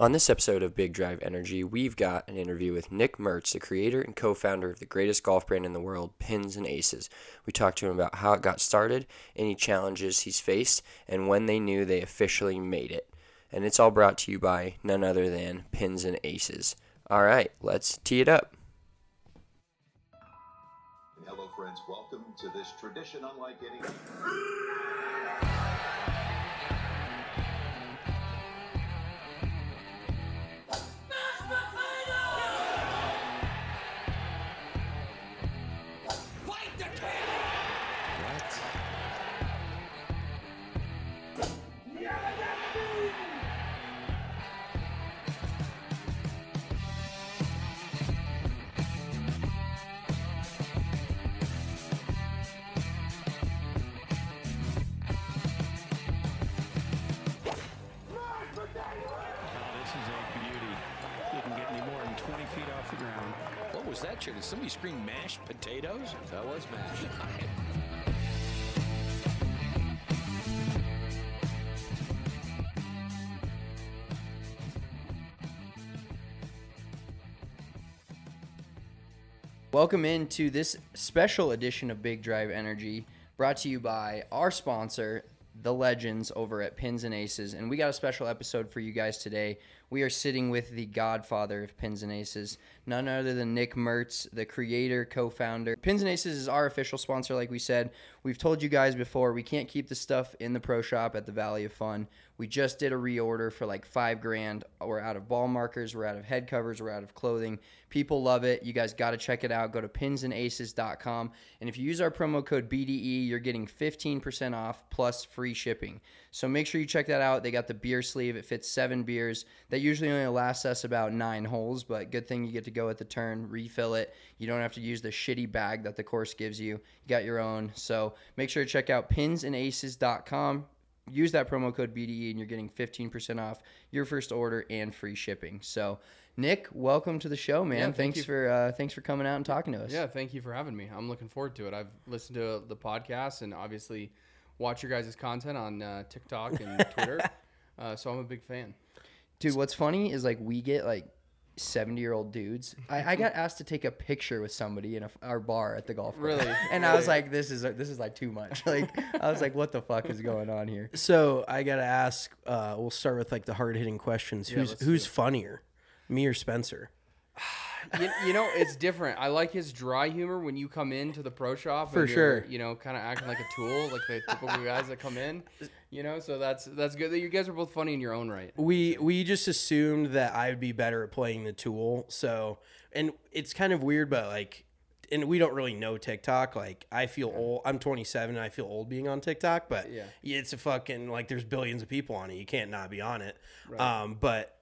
On this episode of Big Drive Energy, we've got an interview with Nick Mertz, the creator and co founder of the greatest golf brand in the world, Pins and Aces. We talked to him about how it got started, any challenges he's faced, and when they knew they officially made it. And it's all brought to you by none other than Pins and Aces. All right, let's tee it up. Hello, friends. Welcome to this tradition unlike any. Off the ground. What was that, Chair? Did somebody scream mashed potatoes? That was mashed. Welcome into this special edition of Big Drive Energy, brought to you by our sponsor, the Legends over at Pins and Aces. And we got a special episode for you guys today. We are sitting with the godfather of Pins and Aces, none other than Nick Mertz, the creator, co founder. Pins and Aces is our official sponsor, like we said. We've told you guys before, we can't keep the stuff in the pro shop at the Valley of Fun. We just did a reorder for like five grand. We're out of ball markers, we're out of head covers, we're out of clothing. People love it. You guys got to check it out. Go to pinsandaces.com. And if you use our promo code BDE, you're getting 15% off plus free shipping. So make sure you check that out. They got the beer sleeve, it fits seven beers. That usually only lasts us about nine holes, but good thing you get to go at the turn, refill it. You don't have to use the shitty bag that the course gives you. You got your own. So make sure to check out pinsandaces.com use that promo code BDE and you're getting 15% off your first order and free shipping. So, Nick, welcome to the show, man. Yeah, thank thanks you. for uh, thanks for coming out and talking to us. Yeah, thank you for having me. I'm looking forward to it. I've listened to the podcast and obviously watch your guys' content on uh, TikTok and Twitter. Uh, so I'm a big fan. Dude, what's funny is like we get like 70 year old dudes. I, I got asked to take a picture with somebody in a, our bar at the golf course. Really? And I was like, this is this is like too much. Like I was like, what the fuck is going on here? So I gotta ask. Uh, we'll start with like the hard hitting questions. who's who's funnier, me or Spencer? you, you know, it's different. I like his dry humor when you come into the pro shop. For and sure. You know, kind of acting like a tool, like the typical guys that come in. You know, so that's that's good. That you guys are both funny in your own right. We we just assumed that I would be better at playing the tool. So and it's kind of weird, but like, and we don't really know TikTok. Like I feel old. I'm 27 and I feel old being on TikTok, but Yeah. it's a fucking like there's billions of people on it. You can't not be on it. Um, but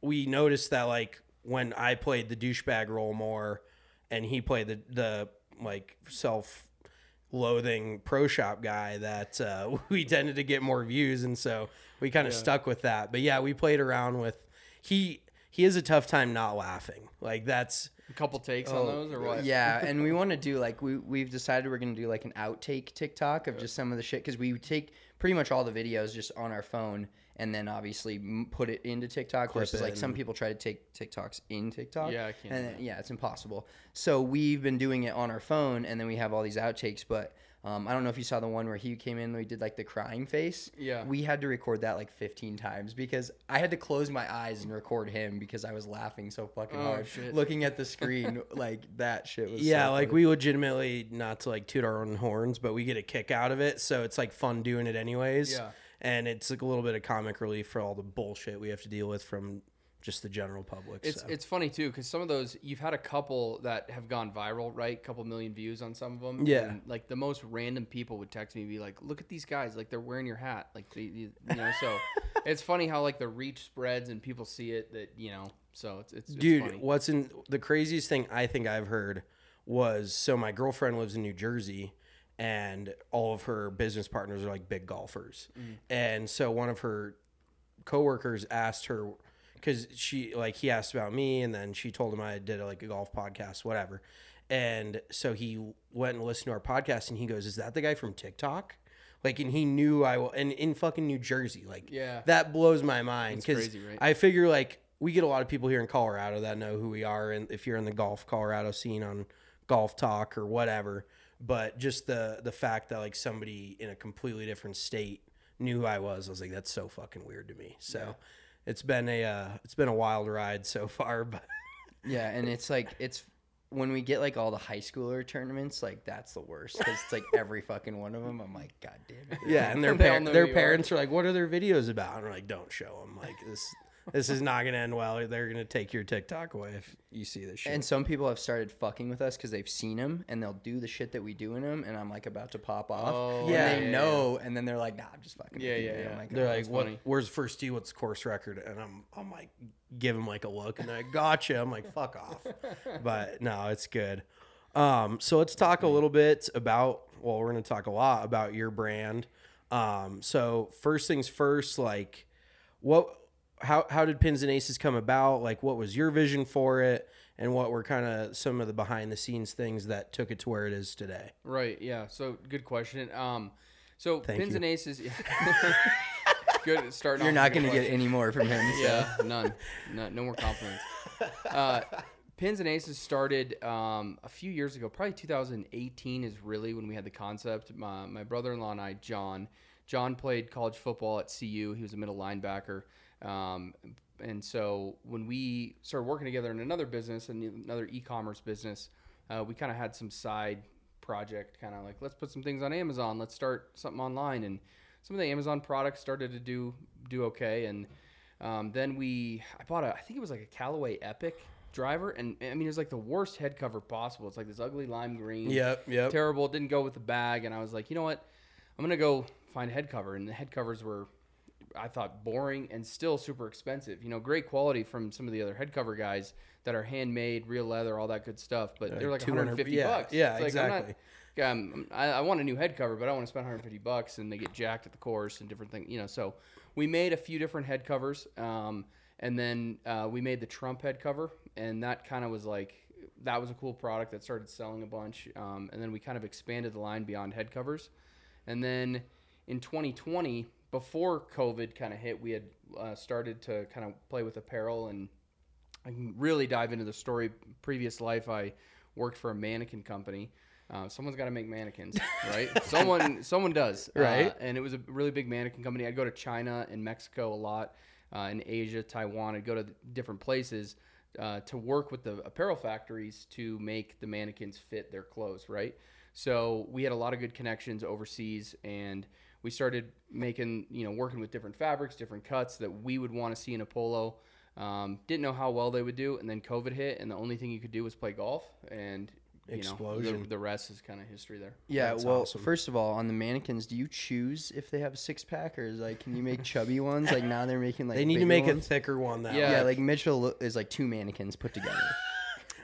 we noticed that like when I played the douchebag role more, and he played the the like self loathing pro shop guy that uh, we tended to get more views. And so we kind of stuck with that. But yeah we played around with he he has a tough time not laughing. Like that's A couple takes on those or what? Oh, Yeah, and we want to do like we we've decided we're gonna do like an outtake TikTok of just some of the shit. Because we take pretty much all the videos just on our phone and then obviously m- put it into TikTok versus it like some people try to take TikToks in TikTok. Yeah, I can't And yeah, it's impossible. So we've been doing it on our phone and then we have all these outtakes, but Um, I don't know if you saw the one where he came in and we did like the crying face. Yeah. We had to record that like 15 times because I had to close my eyes and record him because I was laughing so fucking Oh, hard. shit. Looking at the screen, like that shit was. Yeah, so like funny. we legitimately not to like toot our own horns, but we get a kick out of it, so it's like fun doing it anyways. Yeah. And it's like a little bit of comic relief for all the bullshit we have to deal with from just the general public. It's so. it's funny too because some of those you've had a couple that have gone viral, right? couple million views on some of them. Yeah. And, like the most random people would text me and be like, "Look at these guys! Like they're wearing your hat. Like they, you know." So it's funny how like the reach spreads and people see it. That you know. So it's it's, it's dude funny. what's in the craziest thing i think i've heard was so my girlfriend lives in new jersey and all of her business partners are like big golfers Mm. and so one of her coworkers asked her because she like he asked about me and then she told him i did like a golf podcast whatever and so he went and listened to our podcast and he goes is that the guy from tiktok like and he knew i wa- and in fucking new jersey like Yeah. that blows my mind because crazy, right? I figure like we get a lot of people here in Colorado that know who we are, and if you're in the golf Colorado scene on Golf Talk or whatever, but just the the fact that like somebody in a completely different state knew who I was, I was like, that's so fucking weird to me. So it's been a uh, it's been a wild ride so far, but Yeah, and it's like it's when we get like all the high schooler tournaments, like that's the worst because it's like every fucking one of them. I'm like, God damn it. yeah, and their par- their you are. parents are like, what are their videos about? And we're like, don't show them. Like this this is not gonna end well. They're gonna take your TikTok away if you see this shit. And some people have started fucking with us because they've seen them and they'll do the shit that we do in them, and I'm like about to pop off. Oh, and yeah, they yeah, know, and then they're like, Nah, I'm just fucking. Yeah, with yeah, man." yeah. I'm like, They're "Oh, like, what, funny. where's first tee? What's the course record? And I'm, I'm like, give him like a look, and I gotcha. I'm like, fuck off. But no, it's good. Um, so let's talk a little bit about. Well, we're gonna talk a lot about your brand. Um, so first things first, like, what, how, how did Pins and Aces come about? Like, what was your vision for it, and what were kind of some of the behind the scenes things that took it to where it is today? Right. Yeah. So good question. Um, so Thank pins you. and aces. good starting. You're off not gonna get any more from him. so. yeah, none, no, no more compliments. Uh, Pins and Aces started um, a few years ago, probably 2018 is really when we had the concept. My, my brother-in-law and I, John, John played college football at CU. He was a middle linebacker, um, and so when we started working together in another business, and another e-commerce business, uh, we kind of had some side project, kind of like let's put some things on Amazon, let's start something online, and some of the Amazon products started to do do okay, and um, then we, I bought a, I think it was like a Callaway Epic driver, and I mean it was like the worst head cover possible. It's like this ugly lime green, Yep, yep. terrible. It didn't go with the bag, and I was like, you know what, I'm gonna go find a head cover, and the head covers were, I thought boring and still super expensive. You know, great quality from some of the other head cover guys that are handmade, real leather, all that good stuff, but they're like 200 150 yeah, bucks. yeah, It's like, I'm not- exactly. um, I, I want a new head cover, but I don't want to spend 150 bucks and they get jacked at the course and different things, you know. So we made a few different head covers, um, and then uh, we made the Trump head cover, and that kind of was like that was a cool product that started selling a bunch, um, and then we kind of expanded the line beyond head covers, and then in 2020, before COVID kind of hit, we had uh, started to kind of play with apparel and I can really dive into the story. Previous life, I worked for a mannequin company. Uh, someone's got to make mannequins, right? someone, someone does, Right. Uh, and it was a really big mannequin company. I'd go to China and Mexico a lot, uh, in Asia, Taiwan. I'd go to different places uh, to work with the apparel factories to make the mannequins fit their clothes, right? So we had a lot of good connections overseas, and we started making, you know, working with different fabrics, different cuts that we would want to see in a polo. Um, didn't know how well they would do, and then COVID hit, and the only thing you could do was play golf, and you know, the, the rest is kind of history there. Yeah, That's well, awesome. first of all, on the mannequins, do you choose if they have a six pack or is like, can you make chubby ones? Like now they're making like They need to bigger make a thicker one that Yeah. yeah, like Mitchell is like two mannequins put together.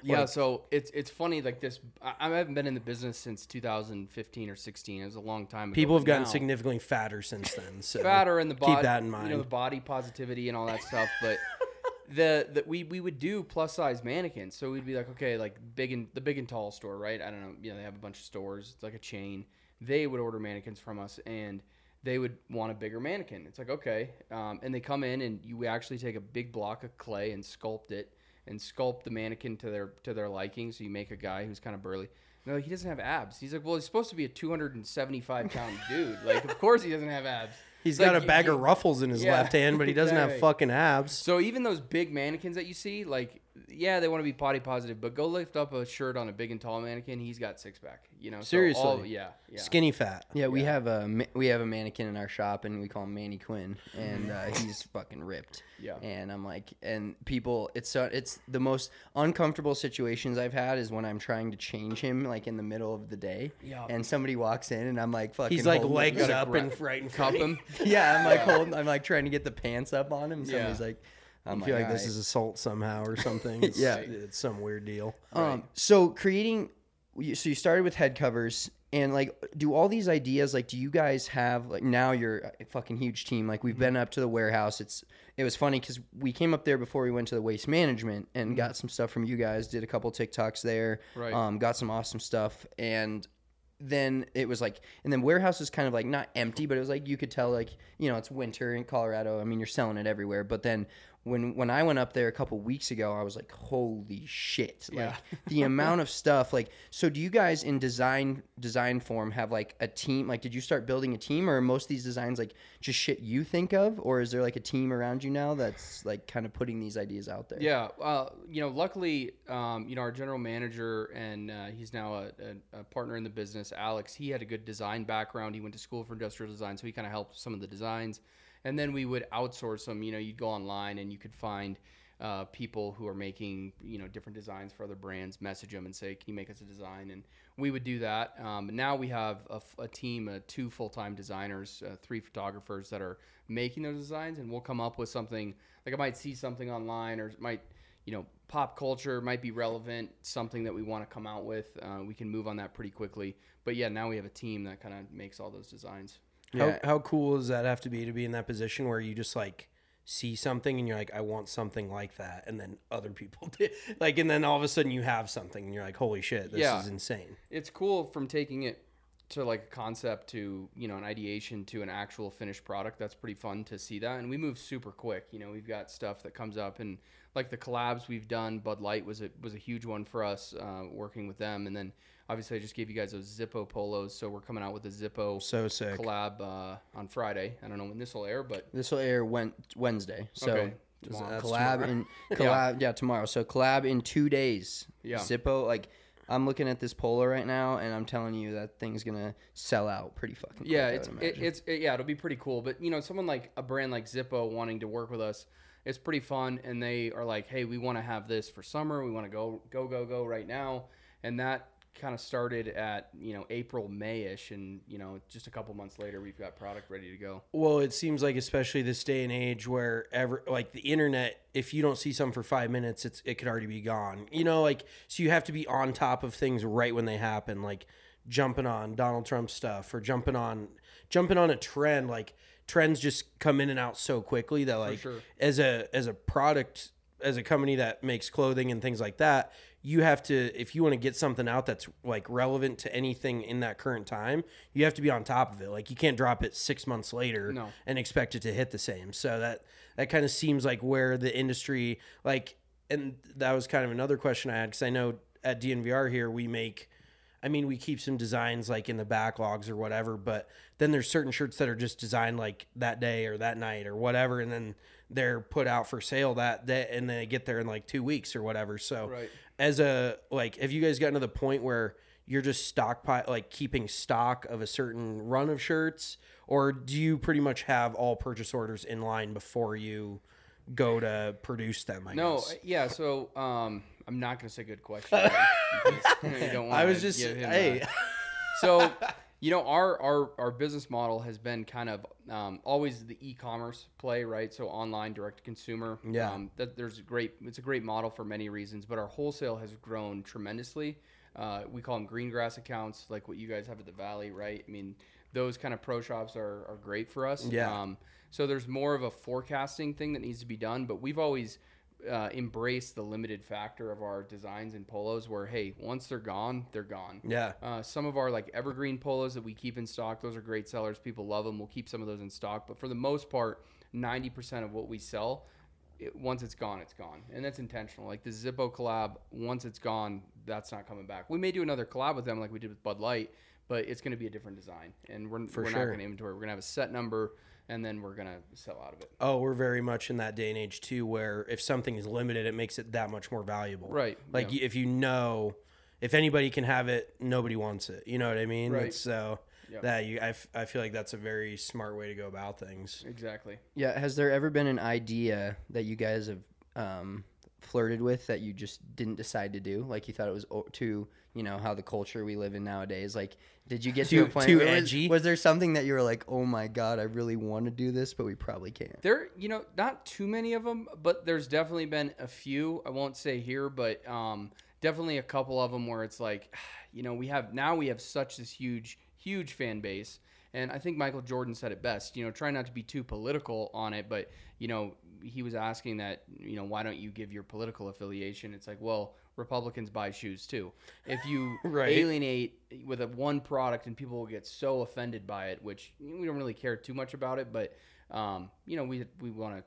Yeah, so it's it's funny like this. I, I haven't been in the business since 2015 or 16. It was a long time ago. People have gotten now- significantly fatter since then. So fatter in the body. Keep that in mind. You know, the body positivity and all that stuff. But the, the we we would do plus size mannequins. So we'd be like, okay, like big and the big and tall store, right? I don't know. You know, they have a bunch of stores. It's like a chain. They would order mannequins from us, and they would want a bigger mannequin. It's like okay, um, and they come in, and you actually take a big block of clay and sculpt it. And sculpt the mannequin to their to their liking. So you make a guy who's kind of burly, No, he doesn't have abs. He's like, well, he's supposed to be a 275 pound dude. Like, of course he doesn't have abs. He's It's got like a bag you- of ruffles in his Yeah, left hand, but he doesn't have fucking abs. So even those big mannequins that you see, like, yeah, they want to be potty positive, but go lift up a shirt on a big and tall mannequin. He's got six pack. You know, so Seriously? all- yeah, yeah. Skinny fat. Yeah, we have a ma- we have a mannequin in our shop, and we call him Manny Quinn, and uh, he's fucking ripped. Yeah. And I'm like, and people, it's so it's the most uncomfortable situations I've had is when I'm trying to change him, like in the middle of the day. Yeah. And somebody walks in, and I'm like, fucking. He's like legs up and right in Cup front. him. Yeah, I'm like holding. I'm like trying to get the pants up on him. and Yeah. Somebody's like, I'm I feel like this right." is assault somehow or something. It's, Yeah. it's some weird deal. Um, so creating, you- so you started with head covers, and like, do all these ideas like, do you guys have like now you're a fucking huge team? Like we've been up to the warehouse. It's it was funny because we came up there before we went to the waste management and got some stuff from you guys. Did a couple TikToks there. Right. Um, got some awesome stuff and. Then it was like, and then warehouse is kind of like not empty, but it was like you could tell like you know it's winter in Colorado. I mean you're selling it everywhere, but then when when I went up there a couple weeks ago, I was like, holy shit! Like Yeah. the amount of stuff. Like, so do you guys in design design form have like a team? Like, did you start building a team, or are most of these designs like just shit you think of, or is there like a team around you now that's like kind of putting these ideas out there? Yeah, uh, you know, luckily, um, you know, our general manager and uh, he's now a, a, a partner in the business, Alex. He had a good design background. He went to school for industrial design, so he kind of helped some of the designs. And then we would outsource them. You know, you'd go online and you could find uh, people who are making you know different designs for other brands. Message them and say, "Can you make us a design?" And we would do that. Um, now we have a team, of two full time designers, uh, three photographers that are making those designs, and we'll come up with something. Like I might see something online, or might you know, pop culture might be relevant, something that we want to come out with. Uh, we can move on that pretty quickly. But yeah, now we have a team that kind of makes all those designs. Yeah. How, how cool does that have to be to be in that position where you just like see something and you're like, I want something like that, and then other people do, like, and then all of a sudden you have something and you're like, holy shit, this Yeah. is insane. It's cool from taking it to like a concept to you know an ideation to an actual finished product. That's pretty fun to see that, and we move super quick. You know, we've got stuff that comes up and like the collabs we've done. Bud Light was a was a huge one for us uh, working with them, and then obviously I just gave you guys those Zippo polos, so we're coming out with a Zippo So sick. collab uh, on Friday. I don't know when this will air, but This will air Wen- Wednesday. So Okay. tomorrow. Collab tomorrow. in collab yeah. tomorrow. So collab in two days. Yeah. Zippo like I'm looking at this polo right now, and I'm telling you that thing's gonna sell out pretty fucking. Quick, yeah, I it's would it, it's it, yeah, it'll be pretty cool. But you know, someone like a brand like Zippo wanting to work with us, it's pretty fun. And they are like, hey, we want to have this for summer. We want to go go go go right now. And that kind of started at you know April Mayish, and you know just a couple months later, we've got product ready to go. Well, it seems like especially this day and age where ever like the internet, if you don't see something for five minutes, it's it could already be gone. You know, like so you have to be on top of things right when they happen, like jumping on Donald Trump stuff or jumping on jumping on a trend. Like trends just come in and out so quickly that like sure. as a as a product as a company that makes clothing and things like that, you have to if you want to get something out that's like relevant to anything in that current time, you have to be on top of it. Like you can't drop it 6 months later No. and expect it to hit the same. So that that kind of seems like where the industry like and that was kind of another question I had cuz I know at DNVR here we make I mean, we keep some designs like in the backlogs or whatever, but then there's certain shirts that are just designed like that day or that night or whatever, and then they're put out for sale that day, and they get there in like two weeks or whatever. So, Right. as a like, have you guys gotten to the point where you're just stockpile like keeping stock of a certain run of shirts, or do you pretty much have all purchase orders in line before you go to produce them? I No, guess? uh, yeah. So um, I'm not gonna say good question. I was just hey. that. so you know our our our business model has been kind of um, always the e-commerce play right? So online direct to consumer. Yeah. um, that there's a great it's a great model for many reasons but our wholesale has grown tremendously. Uh, we call them green grass accounts like what you guys have at the valley right? I mean those kind of pro shops are, are great for us. Yeah. um, so there's more of a forecasting thing that needs to be done but we've always uh, embrace the limited factor of our designs and polos where hey once they're gone they're gone Yeah. uh, some of our like evergreen polos that we keep in stock those are great sellers people love them we'll keep some of those in stock but for the most part 90% of what we sell it, once it's gone, it's gone, and that's intentional. Like the Zippo collab, once it's gone, that's not coming back. We may do another collab with them, like we did with Bud Light, but it's going to be a different design, and we're, For we're not going to inventory. We're going to have a set number, and then we're going to sell out of it. Oh, we're very much in that day and age too, where if something is limited, it makes it that much more valuable. Right, Like yeah. if you know, if anybody can have it, nobody wants it. You know what I mean? Right. It's so Yep. that you, I, f- I feel like that's a very smart way to go about things. Exactly. Yeah, has there ever been an idea that you guys have um, flirted with that you just didn't decide to do? Like you thought it was o- too, you know, how the culture we live in nowadays. Like, did you get Too- to a point too where it was- edgy? Was, there something that you were like, oh my god, I really want to do this, but we probably can't? There, you know, not too many of them, but there's definitely been a few. I won't say here, but um, definitely a couple of them where it's like, you know, we have now we have such this huge, huge fan base, and I think Michael Jordan said it best. You know, try not to be too political on it, but you know, he was asking that, you know, why don't you give your political affiliation? It's like, well, Republicans buy shoes too. If you Right. alienate with a one product and people will get so offended by it, which we don't really care too much about it, but um, you know, we we want to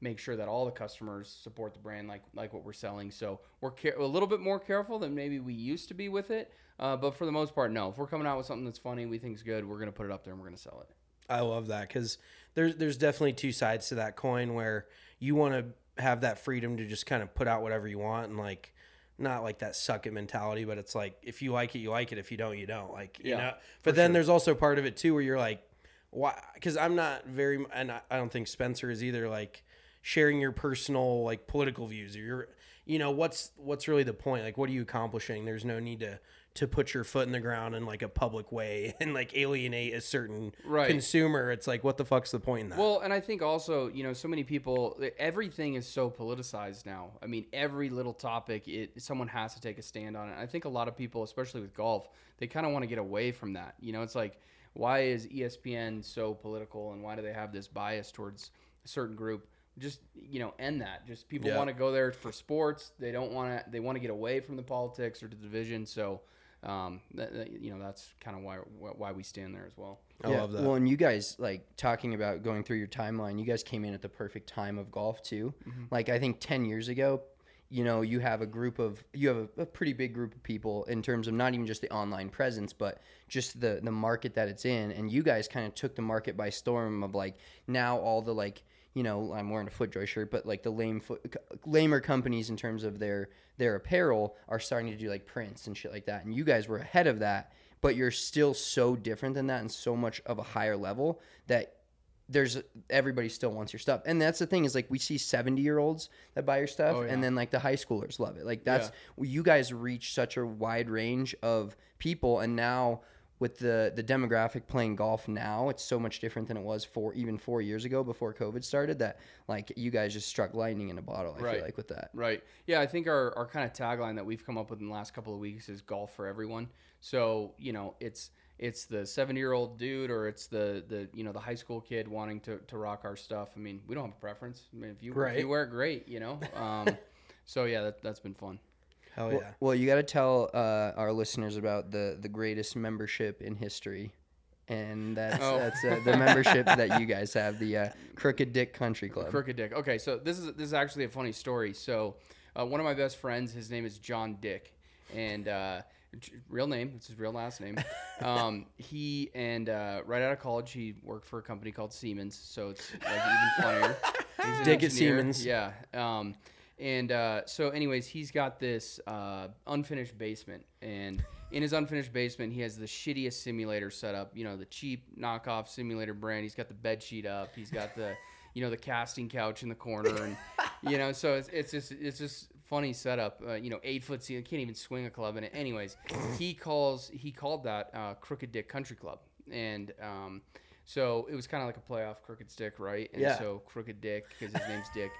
make sure that all the customers support the brand like like what we're selling. So we're care- a little bit more careful than maybe we used to be with it. Uh, but for the most part, no. If we're coming out with something that's funny, we think is good, we're gonna put it up there and we're gonna sell it. I love that because there's there's definitely two sides to that coin where you want to have that freedom to just kind of put out whatever you want and like not like that suck it mentality, but it's like if you like it, you like it. If you don't, you don't. Like you Yeah, know. But then there's also part of it too where you're like, why? Because I'm not very, and I, I don't think Spencer is either. Like sharing your personal like political views or your, you know, what's what's really the point? Like, what are you accomplishing? There's no need to to put your foot in the ground in like a public way and like alienate a certain Right. consumer. It's like, what the fuck's the point in that? Well, and I think also, you know, so many people, everything is so politicized now. I mean, every little topic, it someone has to take a stand on it. I think a lot of people, especially with golf, they kind of want to get away from that. You know, it's like, why is ESPN so political, and why do they have this bias towards a certain group? Just you know, end that. Just people Yeah. want to go there for sports. They don't want to. They want to get away from the politics or the division. So, um, that, that- you know, that's kind of why why we stand there as well. I love that. Well, and you guys like talking about going through your timeline. You guys came in at the perfect time of golf too. Mm-hmm. Like I think ten years ago, you know, you have a group of you have a, a pretty big group of people in terms of not even just the online presence, but just the the market that it's in. And you guys kind of took the market by storm. Of like now all the like you know I'm wearing a FootJoy shirt, but like the lame foot, lamer companies in terms of their their apparel are starting to do like prints and shit like that. And you guys were ahead of that, but you're still so different than that and so much of a higher level that there's everybody still wants your stuff and that's the thing is like we see 70 year olds that buy your stuff Oh, yeah. and then like the high schoolers love it like that's you guys reach such a wide range of people and now with the the demographic playing golf now it's so much different than it was four even four years ago before covid started that like you guys just struck lightning in a bottle i Right. feel like with that Right. Yeah, I think our, our kind of tagline that we've come up with in the last couple of weeks is golf for everyone. So, you know, it's it's the 70 year old dude or it's the, the you know the high school kid wanting to, to rock our stuff. I mean, we don't have a preference. I mean, if you, if you wear it, great, you know. Um, so yeah, that, that's been fun. Hell well, yeah. well you got to tell uh, our listeners about the the greatest membership in history and that's Oh. that's uh, the membership that you guys have the uh, crooked dick country club Crooked Dick. Okay, so this is this is actually a funny story. So, uh, one of my best friends, his name is John Dick, and uh, real name, it's his real last name. Um, he and uh, right out of college, he worked for a company called Siemens. So it's like even funnier. Dick at. Siemens. Yeah. Um, and uh, so, anyways, he's got this uh, unfinished basement, and in his unfinished basement, he has the shittiest simulator set up. You know, the cheap knockoff simulator brand. He's got the bed sheet up. He's got the, you know, the casting couch in the corner, and you know, so it's it's just it's just funny setup. Uh, you know, eight foot ceiling, can't even swing a club in it. Anyways, he calls he called that uh, Crooked Dick Country Club, and um, so it was kind of like a playoff crooked stick, right? And Yeah. so crooked dick because his name's Dick.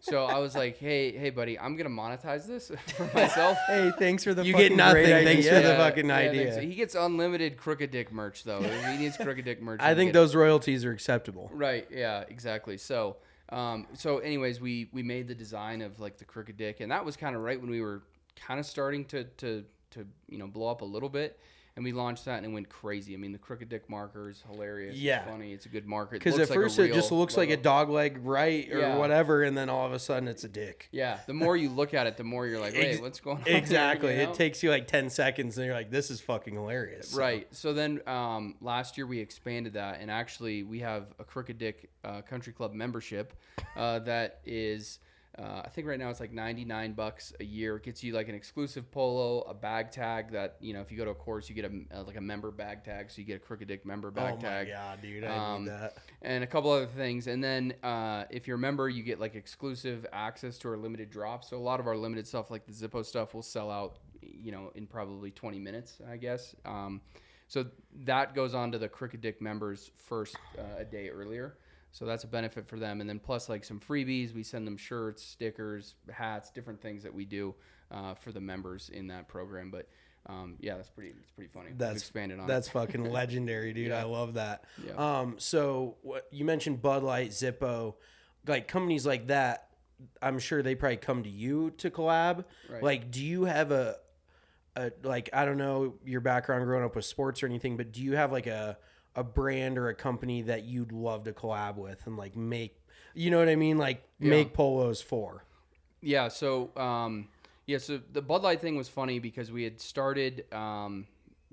So I was like, hey, hey, buddy, I'm gonna monetize this for myself. hey thanks for the You fucking get nothing. great Thanks idea. for the fucking yeah, idea. thanks. He gets unlimited crooked dick merch though. If he needs crooked dick merch. I think can get it. those royalties are acceptable. Right. Yeah. Exactly. So, um, so anyways, we we made the design of like the crooked dick, and that was kind of right when we were kind of starting to to to you know blow up a little bit. And we launched that and it went crazy. I mean, the crooked dick marker is hilarious. Yeah. it's funny. It's a good marker. Because at like first it just looks like a dog leg right or Yeah. whatever, and then all of a sudden it's a dick. Yeah, the more you look at it, the more you're like, wait, Ex- what's going on? here?" Exactly. You know? It takes you like ten seconds, and you're like, "This is fucking hilarious." So- Right. So then um, last year we expanded that, and actually we have a Crooked Dick uh, Country Club membership uh, that is. Uh, I think right now it's like 99 bucks a year. It gets you like an exclusive polo, a bag tag that, you know, if you go to a course, you get a, uh, like a member bag tag. So you get a Crooked Dick member bag tag. Oh my god, dude, I Um, need that. and a couple other things. And then uh, if you're a member, you get like exclusive access to our limited drops. So a lot of our limited stuff, like the Zippo stuff, will sell out, you know, in probably 20 minutes, I guess. Um, so that goes on to the Crooked Dick members first uh, a day earlier. So that's a benefit for them. And then plus like some freebies, we send them shirts, stickers, hats, different things that we do uh, for the members in that program. But um, yeah, that's pretty. It's pretty funny. We've That's expanded on. it. That's fucking legendary, dude. Yeah. I love that. Yeah. Um, so what you mentioned Bud Light, Zippo, like companies like that. I'm sure they probably come to you to collab. Right. Like, do you have a, a like I don't know your background growing up with sports or anything, but do you have like a a brand or a company that you'd love to collab with and like make, you know what I mean, like Yeah. make polos for? Yeah. So, um, yeah. So the Bud Light thing was funny because we had started, um,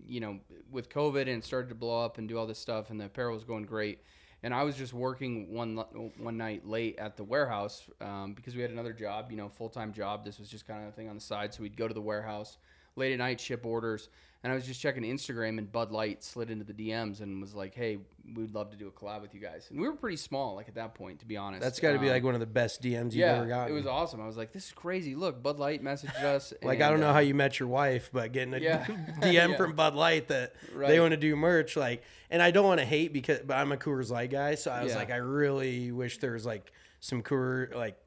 you know, with COVID and it started to blow up and do all this stuff, and the apparel was going great. And I was just working one one night late at the warehouse um, because we had another job, you know, full time job. This was just kind of a thing on the side. So we'd go to the warehouse late at night, ship orders, and I was just checking Instagram, and Bud Light slid into the DMs and was like, "Hey, we'd love to do a collab with you guys." And we were pretty small, like at that point, to be honest. That's got to be Um, like one of the best DMs you've yeah, ever gotten. it was awesome. I was like, "This is crazy! Look, Bud Light messaged us." Like I don't know uh, how you met your wife, but getting a Yeah. DM Yeah. from Bud Light that they want to do merch, like, and I don't want to hate because, but I'm a Coors Light guy, so I was like, I really wish there was like some Coors, like,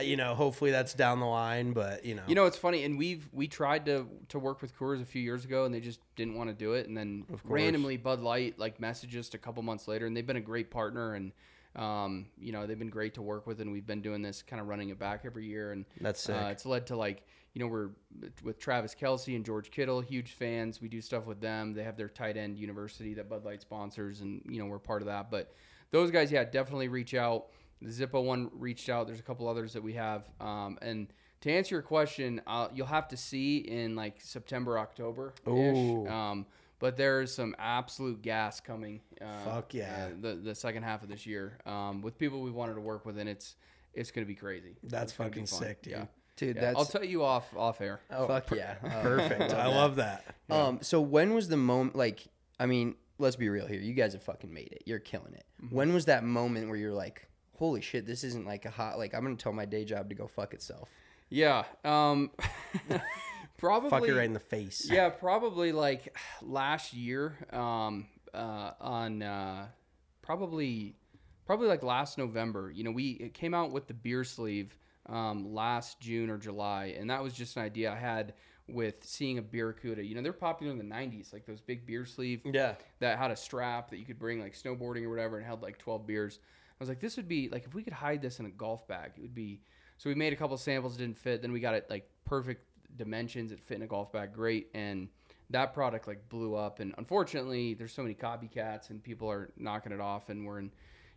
you know, hopefully that's down the line, but you know, You know, it's funny, and we've we tried to to work with Coors a few years ago, and they just didn't want to do it. And then randomly, Bud Light like messaged us a couple months later, and they've been a great partner, and um, you know, they've been great to work with, and we've been doing this kind of running it back every year, and That's. Uh, it's led to like you know we're with Travis Kelce and George Kittle, huge fans. We do stuff with them. They have their tight end university that Bud Light sponsors, and you know we're part of that. But those guys, yeah, definitely reach out. The Zippo one reached out. There's a couple others that we have. Um, and to answer your question, uh, you'll have to see in like September, October. Ooh. Um, but there's some absolute gas coming. Uh, Fuck yeah. uh, the the second half of this year um, with people we wanted to work with, and it's it's gonna be crazy. That's It's fucking sick, dude. Yeah. Dude, Yeah, that's I'll tell you off off air. fuck yeah. Uh, perfect. I love that. Um, so when was the moment? Like, I mean, let's be real here. You guys have fucking made it. You're killing it. Mm-hmm. When was that moment where you're like, holy shit, this isn't like a hot. Like, I'm gonna tell my day job to go fuck itself. Yeah. Um, probably. Fuck it right in the face. Yeah, probably like last year. Um, uh, on uh, probably probably like last November. You know, we it came out with the beer sleeve um, last June or July, and that was just an idea I had with seeing a Barracuda. You know, they're popular in the '90s, like those big beer sleeve Yeah. that had a strap that you could bring like snowboarding or whatever and held like 12 beers. I was like, this would be like if we could hide this in a golf bag, it would be. So we made a couple samples, didn't fit. Then we got it like perfect dimensions. It fit in a golf bag great, and that product like blew up. And unfortunately, there's so many copycats and people are knocking it off, and we're in.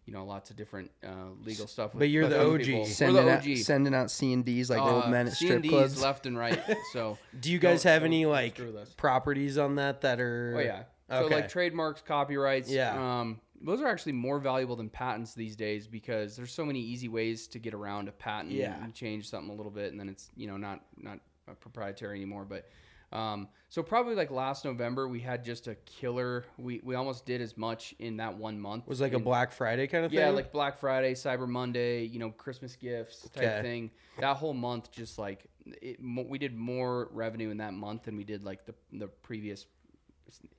You know, lots of different uh, legal stuff. With But you're the OG. Sending the out, sending out C and D's like old Uh, men at strip C&Ds clubs. left and right. So Do you guys have any like screw with us. properties on that that are? Oh yeah. So Okay. like trademarks, copyrights. Yeah. Um, those are actually more valuable than patents these days because there's so many easy ways to get around a patent. Yeah. You change something a little bit and then it's you know not not proprietary anymore. But um, so probably like last November we had just a killer. We we almost did as much in that one month. was like a Black Friday kind of thing. yeah, like Black Friday, Cyber Monday, you know, Christmas gifts type Okay. thing. That whole month, just like it, we did more revenue in that month than we did like the the previous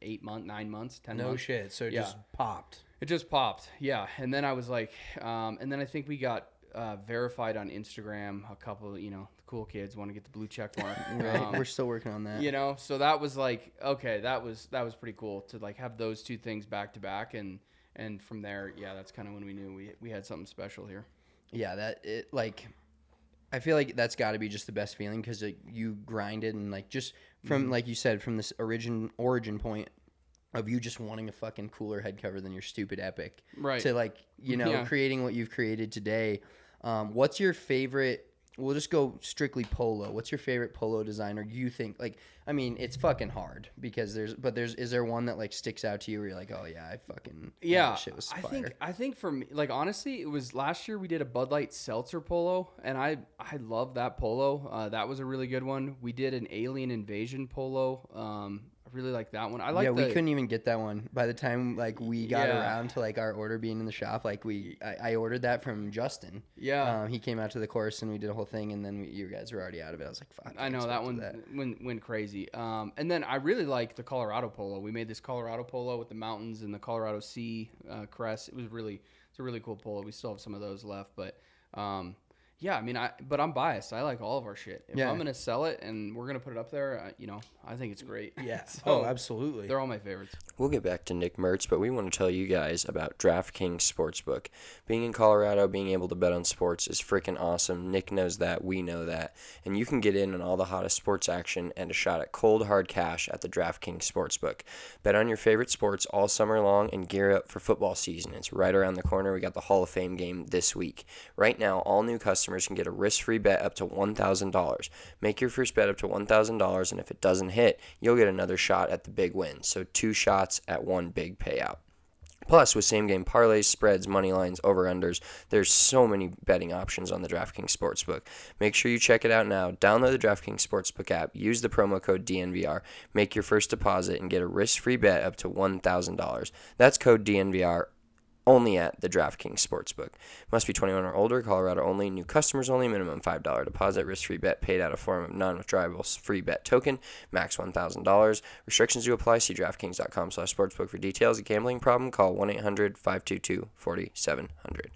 eight month, nine months, ten no months. shit. So it Yeah. just popped. It just popped, yeah. And then I was like, um, and then I think we got uh, verified on Instagram. A couple, you know, the cool kids want to get the blue check mark. Right. Um, We're still working on that. you know so that was like okay that was that was pretty cool to like have those two things back to back and and from there yeah that's kind of when we knew we, we had something special here Yeah, that it like I feel like that's got to be just the best feeling because like, you grinded and like just from like you said from this origin origin point of you just wanting a fucking cooler head cover than your stupid epic Right. to like you know Yeah. creating what you've created today um, what's your favorite we'll just go strictly polo what's your favorite polo designer you think like i mean it's fucking hard because there's but there's is there one that like sticks out to you where you're like oh yeah i fucking Yeah, shit was I think I think for me, like honestly, it was last year we did a Bud Light Seltzer polo, and I I love that polo. Uh, that was a really good one. We did an Alien Invasion polo. Um, really like that one. I like yeah, the, we couldn't even get that one by the time like we got Yeah. around to like our order being in the shop. Like we, I, I ordered that from Justin. Yeah. um, he came out to the course and we did a whole thing, and then we, you guys were already out of it. I was like, fuck. I know that one went went crazy. Um, and then I really like the Colorado polo. We made this Colorado polo with the mountains and the Colorado C uh, crest. It was really it's a really cool polo. We still have some of those left, but um, yeah, I mean, I but I'm biased. I like all of our shit. If Yeah. I'm gonna sell it and we're gonna put it up there, uh, you know, I think it's great. Yeah. So, oh, absolutely. They're all my favorites. We'll get back to Nick Mertz, but we want to tell you guys about DraftKings Sportsbook. Being in Colorado, being able to bet on sports is freaking awesome. Nick knows that, we know that. And you can get in on all the hottest sports action and a shot at cold hard cash at the DraftKings Sportsbook. Bet on your favorite sports all summer long and gear up for football season. It's right around the corner. We got the Hall of Fame game this week. Right now, all new customers can get a risk-free bet up to $1,000. Make your first bet up to $1,000 and if it doesn't hit, you'll get another shot at the big win. So two shots at one big payout. Plus, with same game parlays, spreads, money lines, over unders, there's so many betting options on the DraftKings Sportsbook. Make sure you check it out now. Download the DraftKings Sportsbook app, use the promo code DNVR, make your first deposit, and get a risk free bet up to $1,000. That's code DNVR only at the DraftKings Sportsbook. Must be 21 or older, Colorado only, new customers only, minimum $5 deposit, risk-free bet paid out of form of non-withdrawable free bet token, max $1,000. Restrictions do apply. See DraftKings.com slash sportsbook for details. A gambling problem? Call 1-800-522-4700.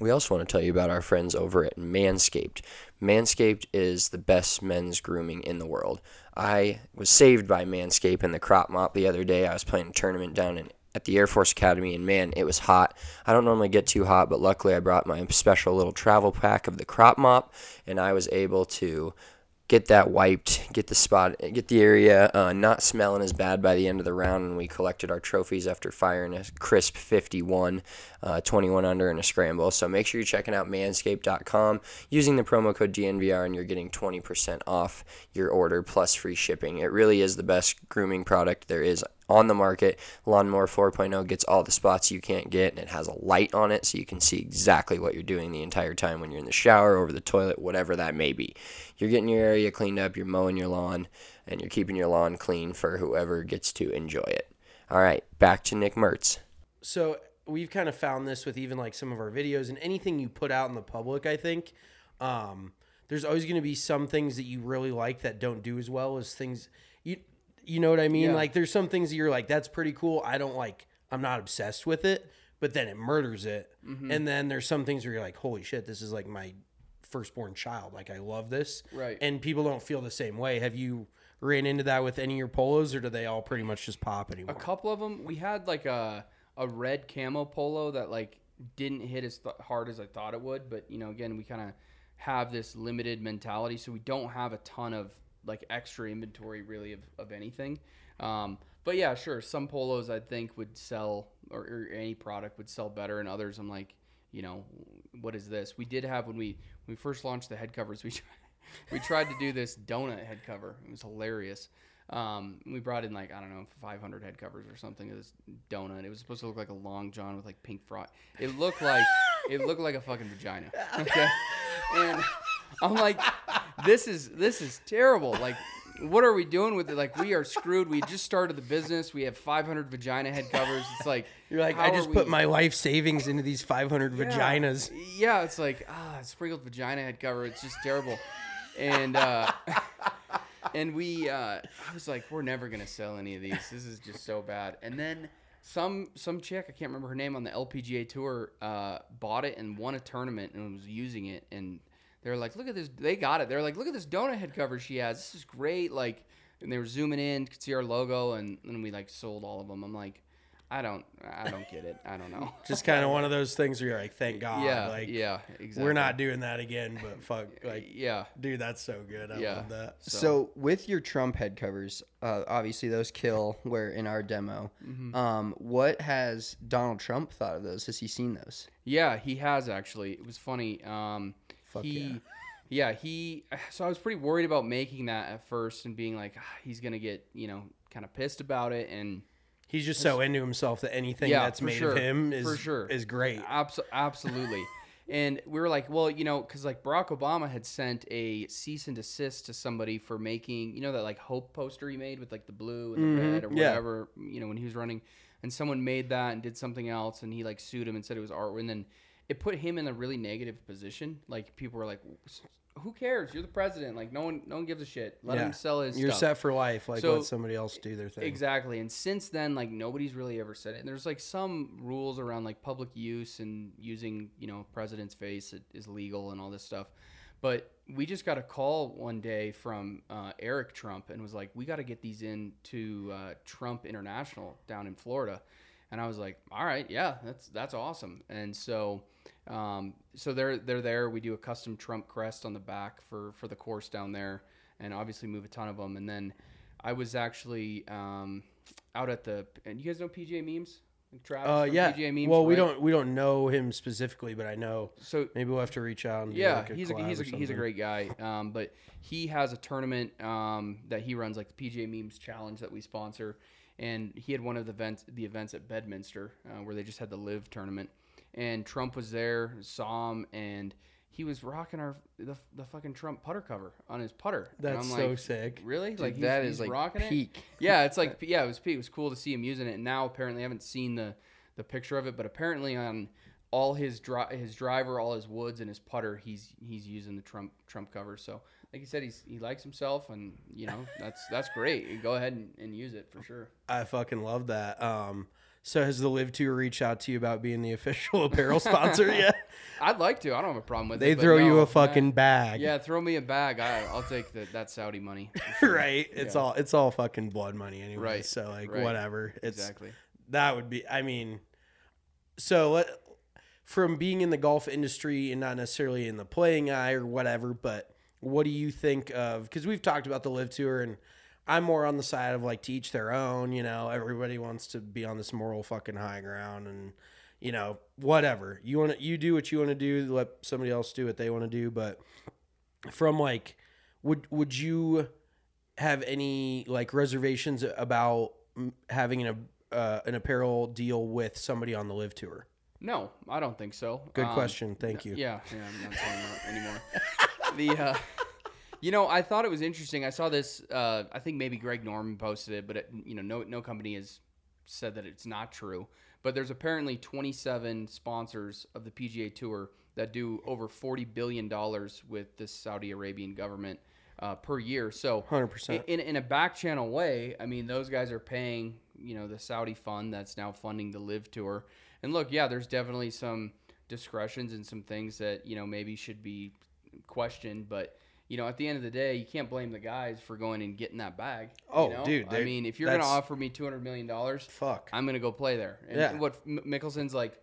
We also want to tell you about our friends over at Manscaped. Manscaped is the best men's grooming in the world. I was saved by Manscaped in the crop mop the other day. I was playing a tournament down in at the Air Force Academy, and man, it was hot. I don't normally get too hot, but luckily I brought my special little travel pack of the crop mop, and I was able to get that wiped, get the spot, get the area uh, not smelling as bad by the end of the round. And we collected our trophies after firing a crisp 51, uh, 21 under, and a scramble. So make sure you're checking out manscaped.com using the promo code DNVR, and you're getting 20% off your order plus free shipping. It really is the best grooming product there is on the market. Lawnmower 4.0 gets all the spots you can't get, and it has a light on it so you can see exactly what you're doing the entire time when you're in the shower, over the toilet, whatever that may be. You're getting your area cleaned up, you're mowing your lawn, and you're keeping your lawn clean for whoever gets to enjoy it. All right, back to Nick Mertz. so we've kind of found this with even like some of our videos and anything you put out in the public i think um, there's always going to be some things that you really like that don't do as well as things you you know what i mean Yeah. like there's some things that you're like that's pretty cool i don't like i'm not obsessed with it but then it murders it Mm-hmm. and then there's some things where you're like holy shit this is like my firstborn child like i love this Right. and people don't feel the same way have you ran into that with any of your polos or do they all pretty much just pop anymore A couple of them. We had like a a red camo polo that like didn't hit as th- hard as I thought it would. But you know, again, we kind of have this limited mentality, so we don't have a ton of like extra inventory really of, of anything. Um, but yeah, sure, some polos I think would sell, or, or any product would sell better, and others I'm like, you know, what is this? We did have when we when we first launched the head covers, we we tried to do this donut head cover. It was hilarious. Um, we brought in like I don't know 500 head covers or something. of This donut. It was supposed to look like a long john with like pink frost. It looked like it looked like a fucking vagina. Okay, and I'm like, this is this is terrible. Like, what are we doing with it? Like, we are screwed. We just started the business. We have 500 vagina head covers. It's like You're like, I just put we- my life savings into these 500 vaginas. yeah, it's like ah, sprinkled vagina head cover. It's just terrible. And uh, and we, uh, I was like, we're never gonna sell any of these. This is just so bad. And then some some chick, I can't remember her name, on the LPGA tour, uh, bought it and won a tournament and was using it. And they're like, look at this. They got it. They're like, look at this donut head cover she has. This is great. Like, and they were zooming in, could see our logo, and then we like sold all of them. I'm like. I don't I don't get it. I don't know. Just kind of one of those things where you're like, thank God. yeah, like, yeah, exactly. We're not doing that again, but fuck, like, Yeah. dude, that's so good. I Yeah. love that. So, with your Trump head covers, uh, obviously those kill. Where in our demo, Mm-hmm. um, what has Donald Trump thought of those? Has he seen those? Yeah, he has actually. It was funny. Um, he, yeah. he. So I was pretty worried about making that at first and being like, ah, he's gonna get you know kind of pissed about it and He's just so into himself that anything yeah, that's made sure, of him is for sure is great. Abso- absolutely. and we were like, well, you know, because like Barack Obama had sent a cease and desist to somebody for making, you know, that like hope poster he made with like the blue and the red or Mm-hmm. yeah. whatever, you know, when he was running, and someone made that and did something else, and he like sued him and said it was art, and then it put him in a really negative position. Like people were like, who cares? You're the president. Like no one, no one gives a shit. Let Yeah. him sell his. You're stuff. set for life. Like So- let somebody else do their thing. Exactly. And since then, like nobody's really ever said it. And there's like some rules around like public use and using, you know, president's face it is legal and all this stuff. But we just got a call one day from uh, Eric Trump and was like, we got to get these in to uh, Trump International down in Florida. And I was like, all right, yeah, that's that's awesome. And so, um, so they're they're there. We do a custom Trump crest on the back for for the course down there, and obviously move a ton of them. And then I was actually um, out at the. And you guys know PGA memes? Like Travis Uh, yeah. PGA memes. well, we don't we don't know him specifically, but I know. So Maybe we'll have to reach out and yeah, like a he's a, he's a, he's a great guy. Um, but he has a tournament um, that he runs, like the PGA Memes Challenge that we sponsor, and he had one of the events the events at Bedminster uh, where they just had the LIV tournament, and Trump was there, saw him, and he was rocking our the, the fucking Trump putter cover on his putter. And That's so like, sick. Really? like he's, that he's is, like, rocking peak. it. Yeah, it's like yeah, it was peak. It was cool to see him using it. And now apparently, I haven't seen the the picture of it, but apparently on all his dri- his driver, all his woods, and his putter, he's he's using the Trump Trump cover. So like you said, he's he likes himself, and you know that's that's great. Go ahead and, and use it for sure. I fucking love that. Um, so has the LIV Tour reached out to you about being the official apparel sponsor yet? I'd like to. I don't have a problem with They it. but throw you a fucking yeah. bag. Yeah, throw me a bag. I, I'll take the, that Saudi money. sure. right. It's Yeah. all it's all fucking blood money anyway. Right, So like right. whatever. It's Exactly. that would be I mean so let from being in the golf industry and not necessarily in the playing eye or whatever, but what do you think of because we've talked about the LIV tour and I'm more on the side of like teach their own, you know, everybody wants to be on this moral fucking high ground and you know, whatever. You want to you do what you want to do, let somebody else do what they want to do, but from like would would you have any like reservations about having an uh, an apparel deal with somebody on the LIV tour? No, I don't think so. Good Um, question. Thank you. Yeah, yeah, I'm not saying that anymore. the, uh, you know, I thought it was interesting. I saw this. Uh, I think maybe Greg Norman posted it, but it, you know, no no company has said that it's not true. But there's apparently 27 sponsors of the PGA Tour that do over 40 billion dollars with the Saudi Arabian government uh, per year. So 100%. in in a back channel way, I mean, those guys are paying you know the Saudi fund that's now funding the LIV Tour. And look, yeah, there's definitely some discretions and some things that you know maybe should be questioned, but you know, at the end of the day, you can't blame the guys for going and getting that bag. you Oh, know? dude, I mean, if you're going to offer me two hundred million dollars, Fuck. I'm going to go play there. And Yeah. what Mickelson's like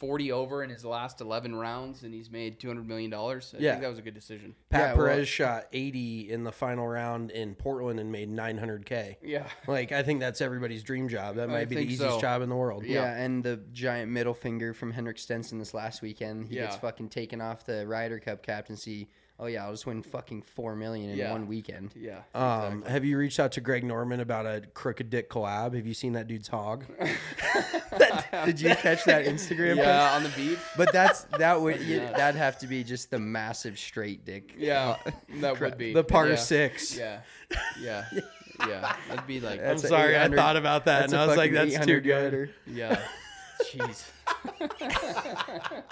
forty over in his last eleven rounds, and he's made two hundred million dollars. I Yeah. think that was a good decision. Pat Yeah, well- Perez shot 80 in the final round in Portland and made 900k. Yeah. Like I think that's everybody's dream job. That I might be the easiest so. job in the world. Yeah. and the giant middle finger from Henrik Stenson this last weekend. He gets fucking taken off the Ryder Cup captaincy. Oh yeah, I'll just win fucking four million in Yeah. one weekend. Yeah. Um, have you reached out to Greg Norman about a crooked dick collab? Have you seen that dude's hog? Did you catch that Instagram post? yeah, on the beat. But that's that would you, that'd have to be just the massive straight dick. Yeah, that would be The par yeah. six. Yeah, yeah, yeah. That'd be like I'm That's a sorry, I 800 thought about that and I was like, that's too 800 good. yarder. Yeah. Jeez.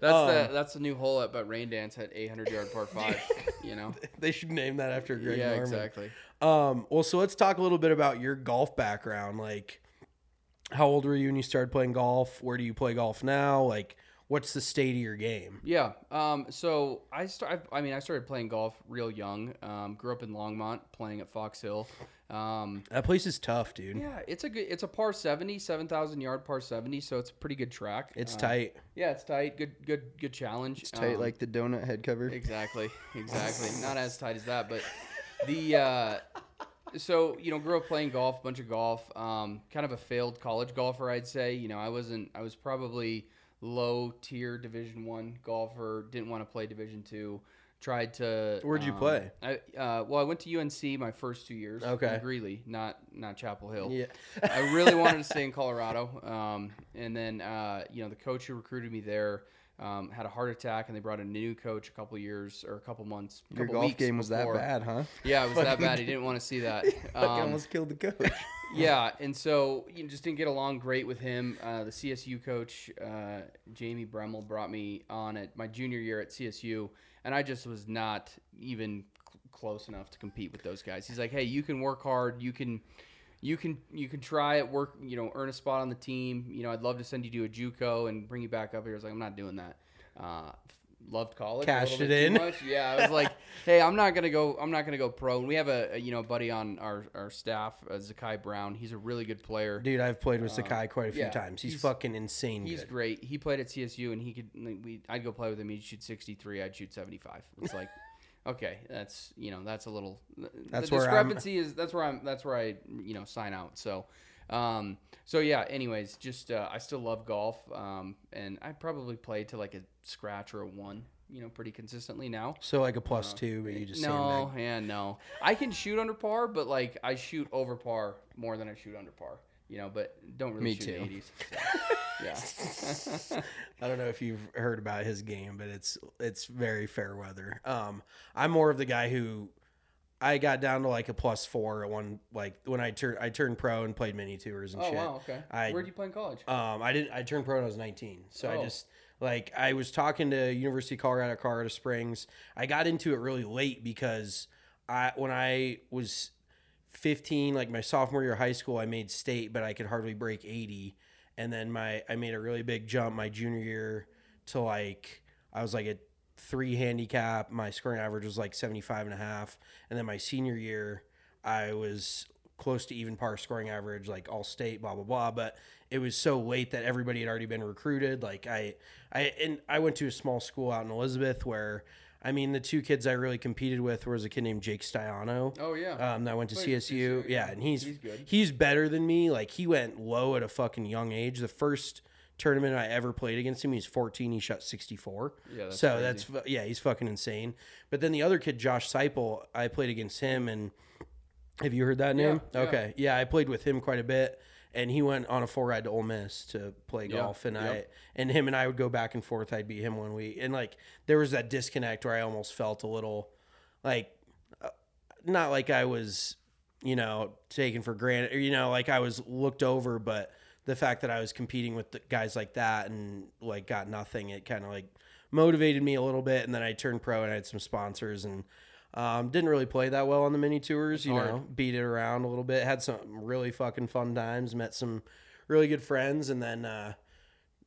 that's Um, the that's the new hole up at Raindance at 800 yard par five. You know. They should name that after Greg yeah, Norman. exactly. Um, well, so let's talk a little bit about your golf background. Like, how old were you when you started playing golf? Where do you play golf now? Like, what's the state of your game? Yeah. Um, so I start. I mean, I started playing golf real young. Um, grew up in Longmont, playing at Fox Hill. Um, That place is tough, dude. yeah, it's a good. It's a par seventy, seven thousand yard par seventy. So it's a pretty good track. It's Um, tight. Yeah, it's tight. Good, good, good challenge. It's tight Um, like the donut head cover. Exactly, exactly. Not as tight as that, but the uh, so you know, grew up playing golf, bunch of golf. Um, kind of a failed college golfer, I'd say. You know, I wasn't. I was probably low tier Division One golfer. Didn't want to play Division Two. Tried to. Where'd you um, play? I uh, well, I went to UNC my first two years. Okay. in Greeley, not not Chapel Hill. Yeah. I really wanted to stay in Colorado. Um, and then, uh, you know, the coach who recruited me there um, had a heart attack, and they brought in a new coach a couple years or a couple months. A Your golf game was before. that bad, huh? Yeah, it was that bad. He didn't want to see that. Um, almost killed the coach. yeah, and so you know, just didn't get along great with him. Uh, the CSU coach, uh, Jamie Bermel, brought me on at my junior year at CSU, and I just was not even cl- close enough to compete with those guys. He's like, "Hey, you can work hard. You can." You can you can try it, work you know, earn a spot on the team. You know, I'd love to send you to a JUCO and bring you back up here. I was like, I'm not doing that. Uh, loved college. Cashed it in. much. Yeah, I was like, hey, I'm not gonna go. I'm not gonna go pro. And we have a, a you know buddy on our our staff, uh, Zakai Brown. He's a really good player. Dude, I've played with Zakai quite a few yeah, times. He's, he's- fucking insane. He's good. great. He played at CSU, and he could. We I'd go play with him. He'd shoot 63. I'd shoot 75. It's like, okay, that's you know that's a little. That's the where discrepancy is. That's where I'm. That's where I you know sign out. So. Um, so yeah. Anyways, just uh, I still love golf, um, and I probably play to like a scratch or a one, you know, pretty consistently now. So like a plus two, but you just No, yeah, no. I can shoot under par, but like I shoot over par more than I shoot under par. You know, but don't really Me shoot too. 80s. so, yeah. I don't know if you've heard about his game, but it's it's very fair weather. Um, I'm more of the guy who I got down to like a plus four at one like when I turned I turned pro and played mini tours and shit. oh shit. wow, okay. I Where'd you play in college? Um, I didn't. I turned pro when I was 19. So I Oh. just like I was talking to University of Colorado, Colorado Springs. I got into it really late because I when I was 15, like my sophomore year of high school, I made state, but I could hardly break 80. And then my I made a really big jump my junior year to like I was like a three handicap. My scoring average was like 75 and a half. And then my senior year, I was close to even par scoring average, like all state, blah blah blah. But it was so late that everybody had already been recruited. Like I, I and I went to a small school out in Elizabeth where, I mean, the two kids I really competed with was a kid named Jake Stiano. Oh, yeah. um, that went to Played CSU. CSU, Yeah, and he's He's good. he's better than me. Like he went low at a fucking young age. The first tournament I ever played against him, he's 14. He shot 64. Yeah, that's so crazy. that's yeah, he's fucking insane. But then the other kid, Josh Seipel, I played against him, and have you heard that name? yeah. Okay, yeah, I played with him quite a bit, and he went on a full ride to Ole Miss to play Yeah, golf, and I and him and I would go back and forth. I'd beat him one week, and like there was that disconnect where I almost felt a little like uh, not like I was you know taken for granted, or, you know, like I was looked over, but the fact that I was competing with the guys like that and like got nothing, it kind of like motivated me a little bit. And then I turned pro and I had some sponsors and um, didn't really play that well on the mini tours. You hard. know, beat it around a little bit. Had some really fucking fun times. Met some really good friends, and then uh,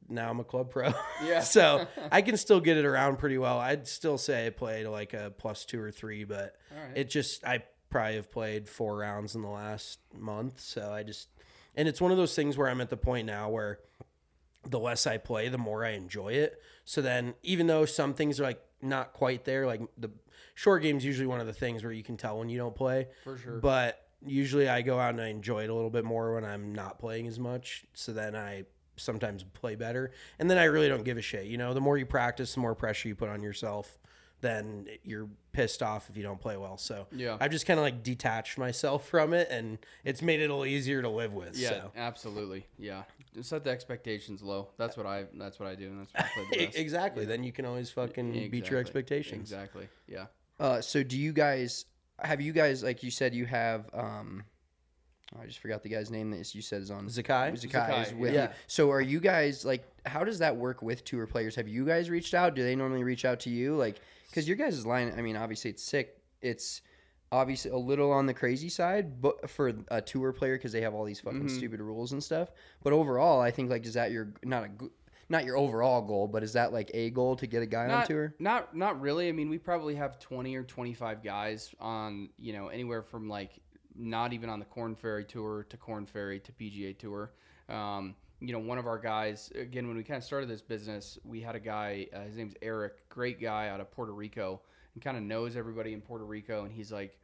now I'm a club pro. Yeah. so I can still get it around pretty well. I'd still say I played like a plus two or three, but right. it just I probably have played four rounds in the last month. So I just and it's one of those things where I'm at the point now where the less I play, the more I enjoy it. So then even though some things are like not quite there, like the short game's usually one of the things where you can tell when you don't play. For sure. But usually I go out and I enjoy it a little bit more when I'm not playing as much. So then I sometimes play better. And then I really don't give a shit. You know, the more you practice, the more pressure you put on yourself, then you're pissed off if you don't play well. So Yeah. I've just kind of like detached myself from it and it's made it a little easier to live with. Yeah, So. absolutely. Yeah, Just set the expectations low. That's what I. That's what I do, and that's what I play the best. Exactly. Then you can always fucking beat your expectations. Exactly. Yeah. Uh, so do you guys have you guys like you said you have um I just forgot the guy's name that you said is on Zakai? Zakai, is with yeah. you. So are you guys like how does that work with tour players? Have you guys reached out? Do they normally reach out to you? Like cuz your guys' line I mean obviously it's sick. It's obviously a little on the crazy side but for a tour player cuz they have all these fucking Mm-hmm. stupid rules and stuff. But overall I think like is that your not a not your overall goal, but is that like a goal to get a guy on tour? Not not really. I mean, we probably have 20 or 25 guys on, you know, anywhere from like not even on the Corn Ferry tour to Corn Ferry to PGA tour. Um, you know, one of our guys, again, when we kind of started this business, we had a guy, uh, his name's Eric, great guy out of Puerto Rico, and kind of knows everybody in Puerto Rico. And he's like,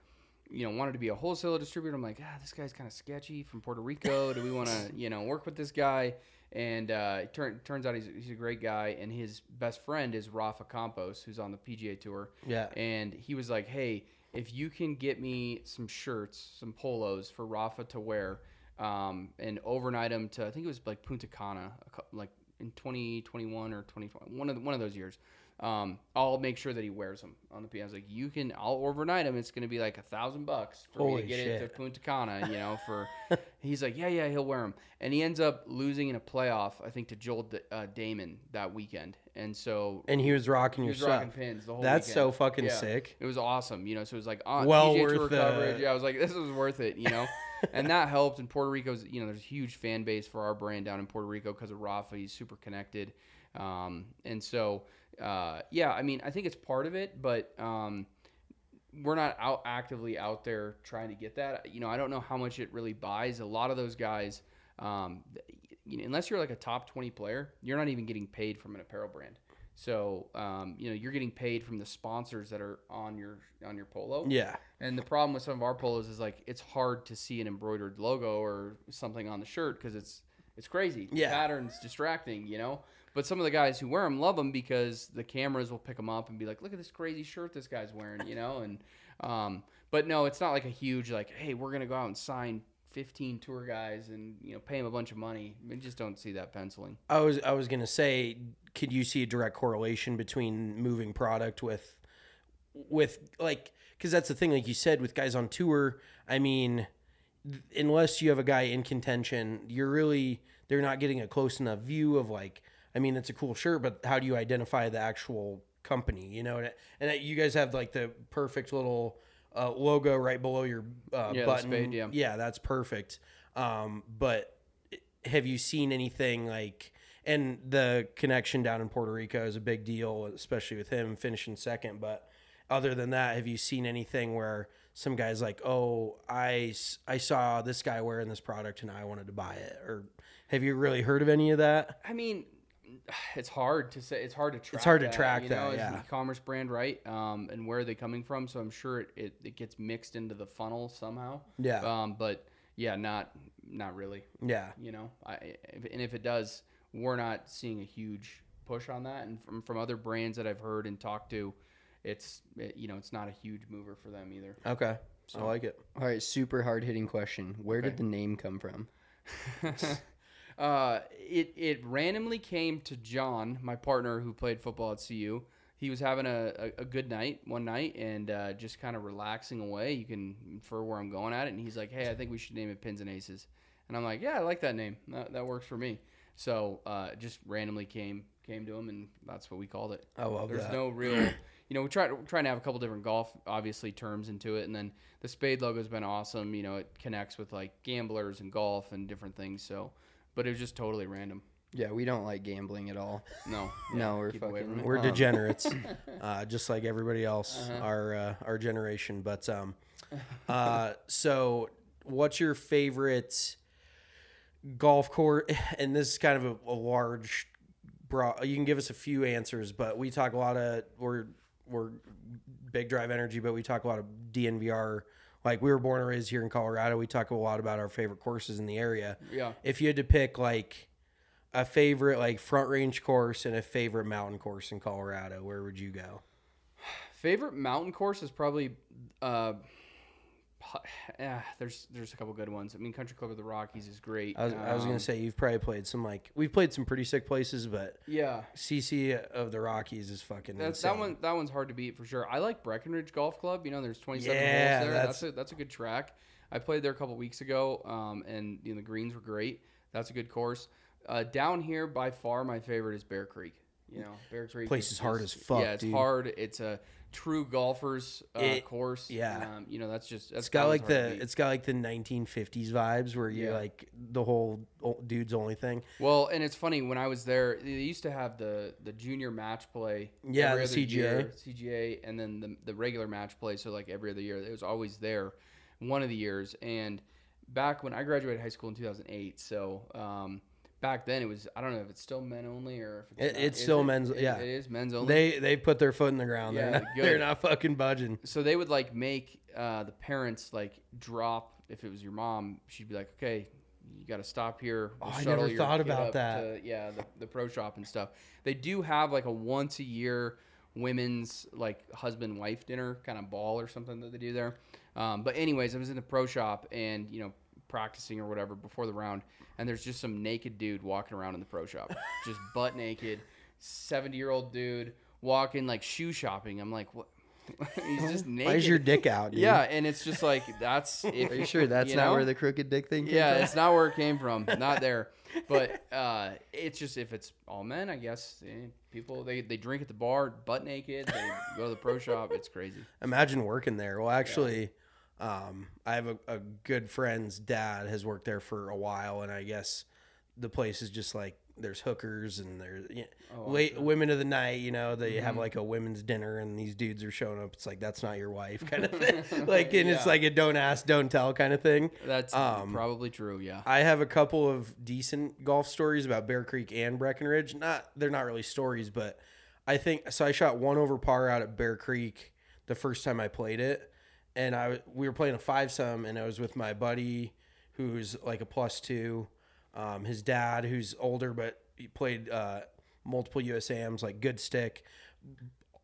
you know, wanted to be a wholesaler distributor. I'm like, ah, this guy's kind of sketchy from Puerto Rico. Do we want to, you know, work with this guy? And uh, it turn, turns out he's, he's a great guy. And his best friend is Rafa Campos, who's on the PGA Tour. Yeah. And he was like, hey, if you can get me some shirts, some polos for Rafa to wear, um, and overnight them to, I think it was like Punta Cana, like in 2021 or 2020, one of the, one of those years. Um, I'll make sure that he wears them on the P. I was like, you can, I'll overnight him. It's going to be like a thousand bucks for me to get it to. Punta Cana, you know, for, he's like, yeah, yeah, he'll wear them. And he ends up losing in a playoff, I think to Joel D- uh, Dahmen that weekend. And so And he was rocking he your stuff. pins the whole That's weekend. so fucking Yeah. sick. It was awesome, you know. So it was like on Well PGA Tour worth the- coverage. Yeah, I was like, this was worth it, you know. And that helped. And Puerto Rico's, you know, there's a huge fan base for our brand down in Puerto Rico because of Rafa. He's super connected, um, and so uh, yeah. I mean, I think it's part of it, but um, we're not out actively out there trying to get that. You know, I don't know how much it really buys. A lot of those guys, um, you know, unless you're like a top 20 player, you're not even getting paid from an apparel brand. So, um, you know, you're getting paid from the sponsors that are on your on your polo. Yeah. And the problem with some of our polos is like it's hard to see an embroidered logo or something on the shirt because it's it's crazy. The Yeah. pattern's distracting, you know. But some of the guys who wear them love them because the cameras will pick them up and be like, "Look at this crazy shirt this guy's wearing," you know. And um, but no, it's not like a huge like, "Hey, we're gonna go out and sign 15 tour guys and you know pay them a bunch of money." We just don't see that penciling. I was I was gonna say, could you see a direct correlation between moving product with with like because that's the thing, like you said, with guys on tour. I mean, unless you have a guy in contention, you're really they're not getting a close enough view of like. I mean, it's a cool shirt, but how do you identify the actual company? You know, and, and you guys have like the perfect little uh, logo right below your uh, Yeah, button. spade, yeah. yeah, that's perfect. Um, but have you seen anything like and the connection down in Puerto Rico is a big deal, especially with him finishing second. But other than that, have you seen anything where some guys like, oh, I I saw this guy wearing this product and I wanted to buy it, or have you really heard of any of that? I mean, it's hard to say. It's hard to track. It's hard to that, track you that, know, It's yeah. an e-commerce brand, right? Um, and where are they coming from? So I'm sure it, it, it gets mixed into the funnel somehow. Yeah. Um, but yeah, not not really. Yeah. You know, I and if it does, we're not seeing a huge push on that. And from from other brands that I've heard and talked to, it's it, you know it's not a huge mover for them either. Okay, so, I like it. All right, super hard hitting question. Where did the name come from? Uh, it it randomly came to John, my partner who played football at CU. He was having a, a, a good night one night and uh, just kind of relaxing away. You can infer where I'm going at it. And he's like, "Hey, I think we should name it Pins and Aces." And I'm like, "Yeah, I like that name. That, that works for me." So uh, it just randomly came came to him, and that's what we called it. I love There's that. no real, you know, we try we're trying to have a couple different golf obviously terms into it, and then the Spade logo's been awesome. You know, it connects with like gamblers and golf and different things. So, but it was just totally random. Yeah, we don't like gambling at all. No, No, we're keep away from fucking. We're um, degenerates, uh, just like everybody else, our uh, our generation. But um, uh, so what's your favorite golf course? And this is kind of a, a large, broad. You can give us a few answers, but we talk a lot of we're we're big drive energy, but we talk a lot of DNVR. Like we were born and raised here in Colorado. We talk a lot about our favorite courses in the area. Yeah. If you had to pick like a favorite like front range course and a favorite mountain course in Colorado, where would you go? Favorite mountain course is probably. Uh, yeah, there's there's a couple good ones. I mean, Country Club of the Rockies is great. I was, I was Um, gonna say you've probably played some like we've played some pretty sick places, but Yeah, CC of the Rockies is fucking That's insane. that one. That one's hard to beat for sure. I like Breckenridge Golf Club. You know, there's 27 Yeah, holes there. that's- That's, a that's a good track. I played there a couple weeks ago, um, and you know, the greens were great. That's a good course. Uh, down here, by far, my favorite is Bear Creek. You know, Bear Creek Place is hard as fuck, Yeah, it's dude. hard. It's a true golfers uh, It- course. yeah. um, you know that's just that's It's got like one's hard to the it's got like the 1950s vibes where you Yeah. like the whole dudes only thing. Well, and it's funny when I was there, they used to have the the junior match play. Yeah, every the CGA. year, CGA, and then the the regular match play. So like every other year, it was always there. One of the years, and back when I graduated high school in 2008, so um, back then it was I don't know if it's still men only or if it's, It- it's still it? men's- It- yeah. it is men's only. They they put their foot in the ground. Yeah, they're not they're not fucking budging. so they would like make uh, the parents like drop if it was your mom she'd be like okay you got to stop here Oh, We'll I never thought about that. to- yeah the, the pro shop and stuff they do have like a once a year women's like husband wife dinner kind of ball or something that they do there um, but anyways i was in the pro shop and you know practicing or whatever before the round and there's just some naked dude walking around in the pro shop just butt naked 70 year old dude walking like shoe shopping i'm like what he's just naked Why's your dick out? Dude? yeah, and it's just like that's. If, Are you sure that's you not where the crooked dick thing came Yeah, from? it's not where it came from. Not there. But uh, it's just if it's all men, I guess eh, people they, they drink at the bar butt naked. They go to the pro shop. It's crazy. Imagine working there. Well, actually, um, I have a, a good friend's dad has worked there for a while, and I guess the place is just like there's hookers and there's you Oh, late women of the night. You know, they have like a women's dinner, and these dudes are showing up. It's like that's not your wife, kind of thing. like, and it's like a don't ask, don't tell kind of thing. That's Um, probably true. Yeah. I have a couple of decent golf stories about Bear Creek and Breckenridge. Not they're not really stories, but I think so. I shot one over par out at Bear Creek the first time I played it, and I we were playing a five some, and I was with my buddy who's like a plus two, um, his dad who's older but he played uh, multiple USAMs, like good stick.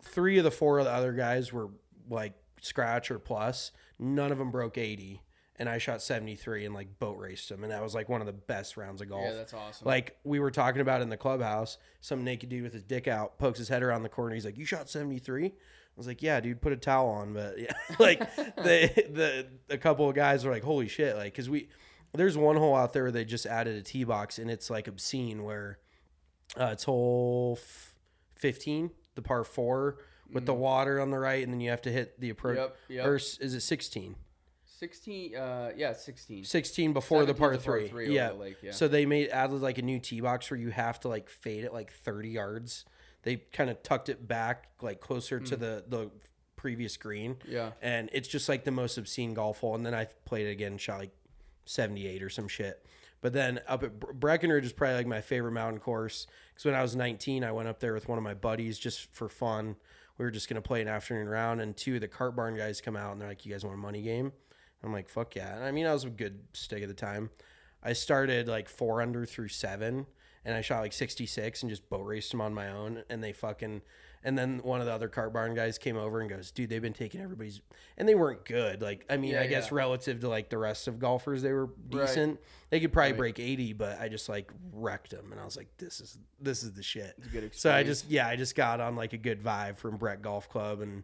Three of the four of the other guys were like scratch or plus. None of them broke eighty and I shot 73 and like boat raced him. And that was like one of the best rounds of golf. Yeah, that's awesome. Like we were talking about in the clubhouse, some naked dude with his dick out pokes his head around the corner. He's like, You shot 73? I was like, Yeah, dude, put a towel on. But yeah, like the, the, a couple of guys were like, Holy shit. Like, cause we, there's one hole out there where they just added a tee box and it's like obscene where uh, it's hole f- 15, the par four with the water on the right. And then you have to hit the approach. Mm. Yep, yep. Or is it 16? Sixteen. Uh, yeah, sixteen. 16 before the 17's par three. three yeah. the lake, yeah. So they made added like a new tee box where you have to like fade it like 30 yards. They kind of tucked it back like closer to mm. the the previous green. Yeah. And it's just like the most obscene golf hole. And then I played it again, shot like 78 or some shit. But then up at Breckenridge is probably like my favorite mountain course because when I was 19, I went up there with one of my buddies just for fun. We were just gonna play an afternoon round, and two of the cart barn guys come out and they're like, "You guys want a money game?" I'm like, "Fuck yeah!" And I mean, I was a good stick at the time. I started like four under through seven, and I shot like 66 and just boat raced them on my own. And they fucking, and then one of the other cart barn guys came over and goes, "Dude, they've been taking everybody's," and they weren't good. Like, I mean, Yeah, I guess relative to like the rest of golfers, they were Right. decent. They could probably break 80, but I just like wrecked them, and I was like, "This is this is the shit." So I just yeah, I just got on like a good vibe from Breck Golf Club, and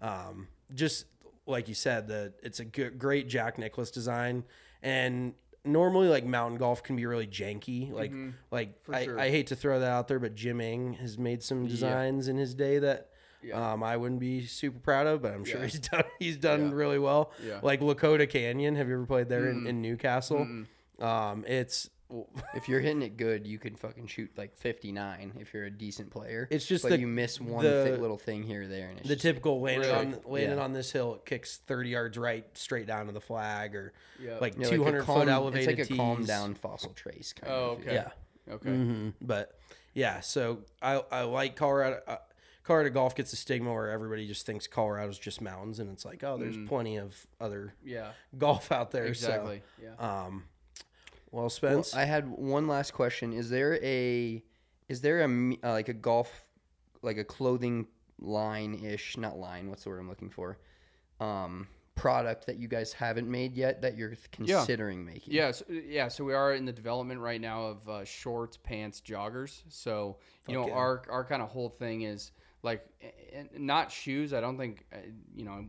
um, just like you said, the it's a good, great Jack Nicklaus design, and normally like mountain golf can be really janky. Like like I, sure. I hate to throw that out there, but Jim Engh has made some designs in his day that. Yeah. Um, I wouldn't be super proud of, but I'm sure Yeah. he's done. He's done Yeah. really well. Yeah. Like Lakota Canyon. Have you ever played there in, in New Castle? Um, it's If you're hitting it good, you can fucking shoot like 59 if you're a decent player. It's just but the- you miss one the- thi- little thing here or there, and it's the just typical landing Really? on landing Yeah. on this hill, it kicks thirty yards right straight down to the flag, or Yeah. like you know, like a hundred calm- foot elevated It's like a calm down fossil trace kind Oh, of. okay. Yeah, Okay. hmm but yeah. So I I like Colorado. Uh, Colorado golf gets a stigma where everybody just thinks Colorado's just mountains, and it's like, oh, there's plenty of other Yeah. golf out there. Exactly. Yeah. Um, well, Well, Spence, I had one last question. Is there a is there a uh, like a golf like a clothing line ish, not line, what's the word I'm looking for? Um product that you guys haven't made yet that you're considering making. Yeah, so, yeah. So we are in the development right now of uh, shorts, pants, joggers. So you know, our our kind of whole thing is like, not shoes. I don't think, uh, you know,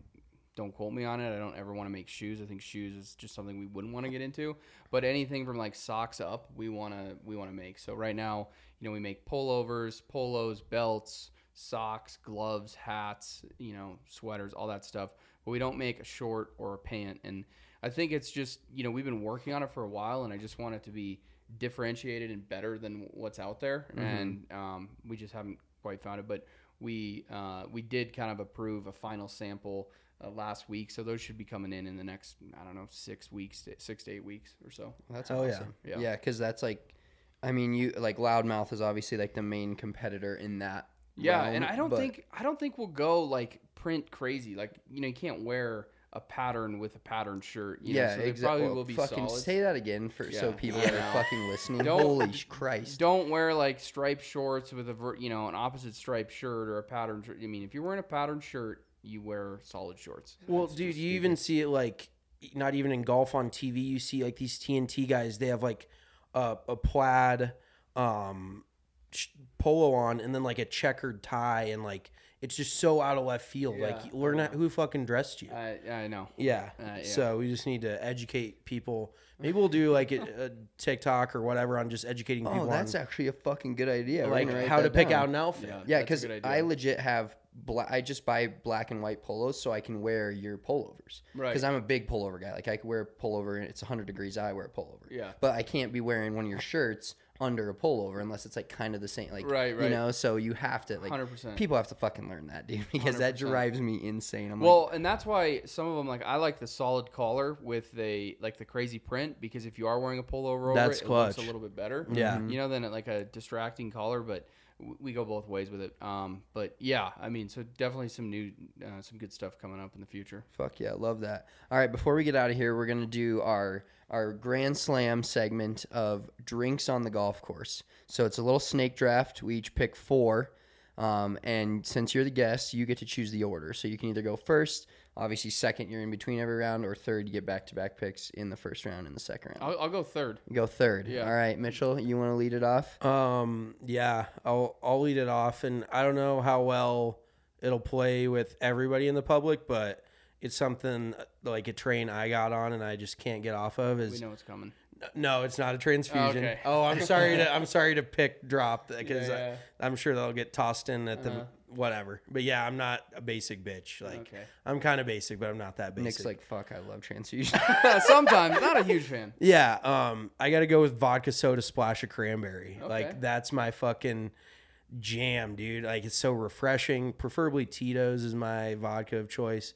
don't quote me on it. I don't ever want to make shoes. I think shoes is just something we wouldn't want to get into. But anything from like socks up, we wanna we want to make. So right now, you know, we make pullovers, polos, belts, socks, gloves, hats, you know, sweaters, all that stuff. But we don't make a short or a pant. And I think it's just, you know, we've been working on it for a while and I just want it to be differentiated and better than what's out there. And um, we just haven't quite found it. But we uh, we did kind of approve a final sample uh, last week, so those should be coming in in the next I don't know six weeks, to, six to eight weeks or so. That's Oh, yeah. awesome. Yeah. Yeah, because that's like, I mean, you like Loudmouth is obviously like the main competitor in that. Yeah, realm, and I don't but- think I don't think we'll go like print crazy. Like you know, you can't wear a pattern with a pattern shirt. You know, Yeah, so there exactly. Probably will be fucking solids. say that again for so people Yeah. that are fucking listening. Don't- Holy sh- Christ! Don't wear like striped shorts with a ver- you know an opposite striped shirt or a pattern shirt. I mean, if you're wearing a pattern shirt, you wear solid shorts. Well, That's dude, you even see it like not even in golf on TV. You see like these TNT guys. They have like a, a plaid um, sh- polo on, and then like a checkered tie, and like it's just so out of left field. Yeah, like learn out who fucking dressed you. I I know. yeah. Uh, yeah. So we just need to educate people. Maybe we'll do like a, a TikTok or whatever on just educating people. Oh, that's on, actually a fucking good idea. We're like how to that pick down. out an outfit. Yeah. Yeah, That's a because good I legit have black. I just buy black and white polos so I can wear your pullovers. Right. Because I'm a big pullover guy. Like I could wear a pullover and it's 100 degrees. I wear a pullover. Yeah. But I can't be wearing one of your shirts under a pullover unless it's like kind of the same. Like Right, right. You know, so you have to like. 100%. People have to fucking learn that, dude, because that 100%. drives me insane. I'm like, Well, and that's why some of them like I like the solid collar with a like the crazy print because if you are wearing a pullover over That's it, it looks a little bit better. Yeah. you know, than like a distracting collar, but we go both ways with it. Um, but yeah, I mean, so definitely some new, uh, some good stuff coming up in the future. Fuck yeah, love that. All right, before we get out of here, we're gonna do our our Grand Slam segment of drinks on the golf course. So it's a little snake draft. We each pick four, um, and since you're the guest, you get to choose the order. So you can either go first, obviously second, you're in between every round, or third, you get back to back picks in the first round and the second round. I'll, I'll go third. Go third. Yeah. All right, Mitchell, you want to lead it off? Um, yeah, I'll I'll lead it off, and I don't know how well it'll play with everybody in the public, but it's something uh, like a train I got on, and I just can't get off of. We Is know what's coming. no, it's not a transfusion. Okay. Oh, I'm sorry to I'm sorry to pick drop because Yeah, yeah. I'm sure they'll get tossed in at the whatever. But yeah, I'm not a basic bitch. Like Okay. I'm kind of basic, but I'm not that basic. Nick's like, fuck, I love transfusion. Sometimes not a huge fan. Yeah, um, I got to go with vodka soda splash of cranberry. Okay. Like that's my fucking jam, dude. Like it's so refreshing. Preferably Tito's is my vodka of choice,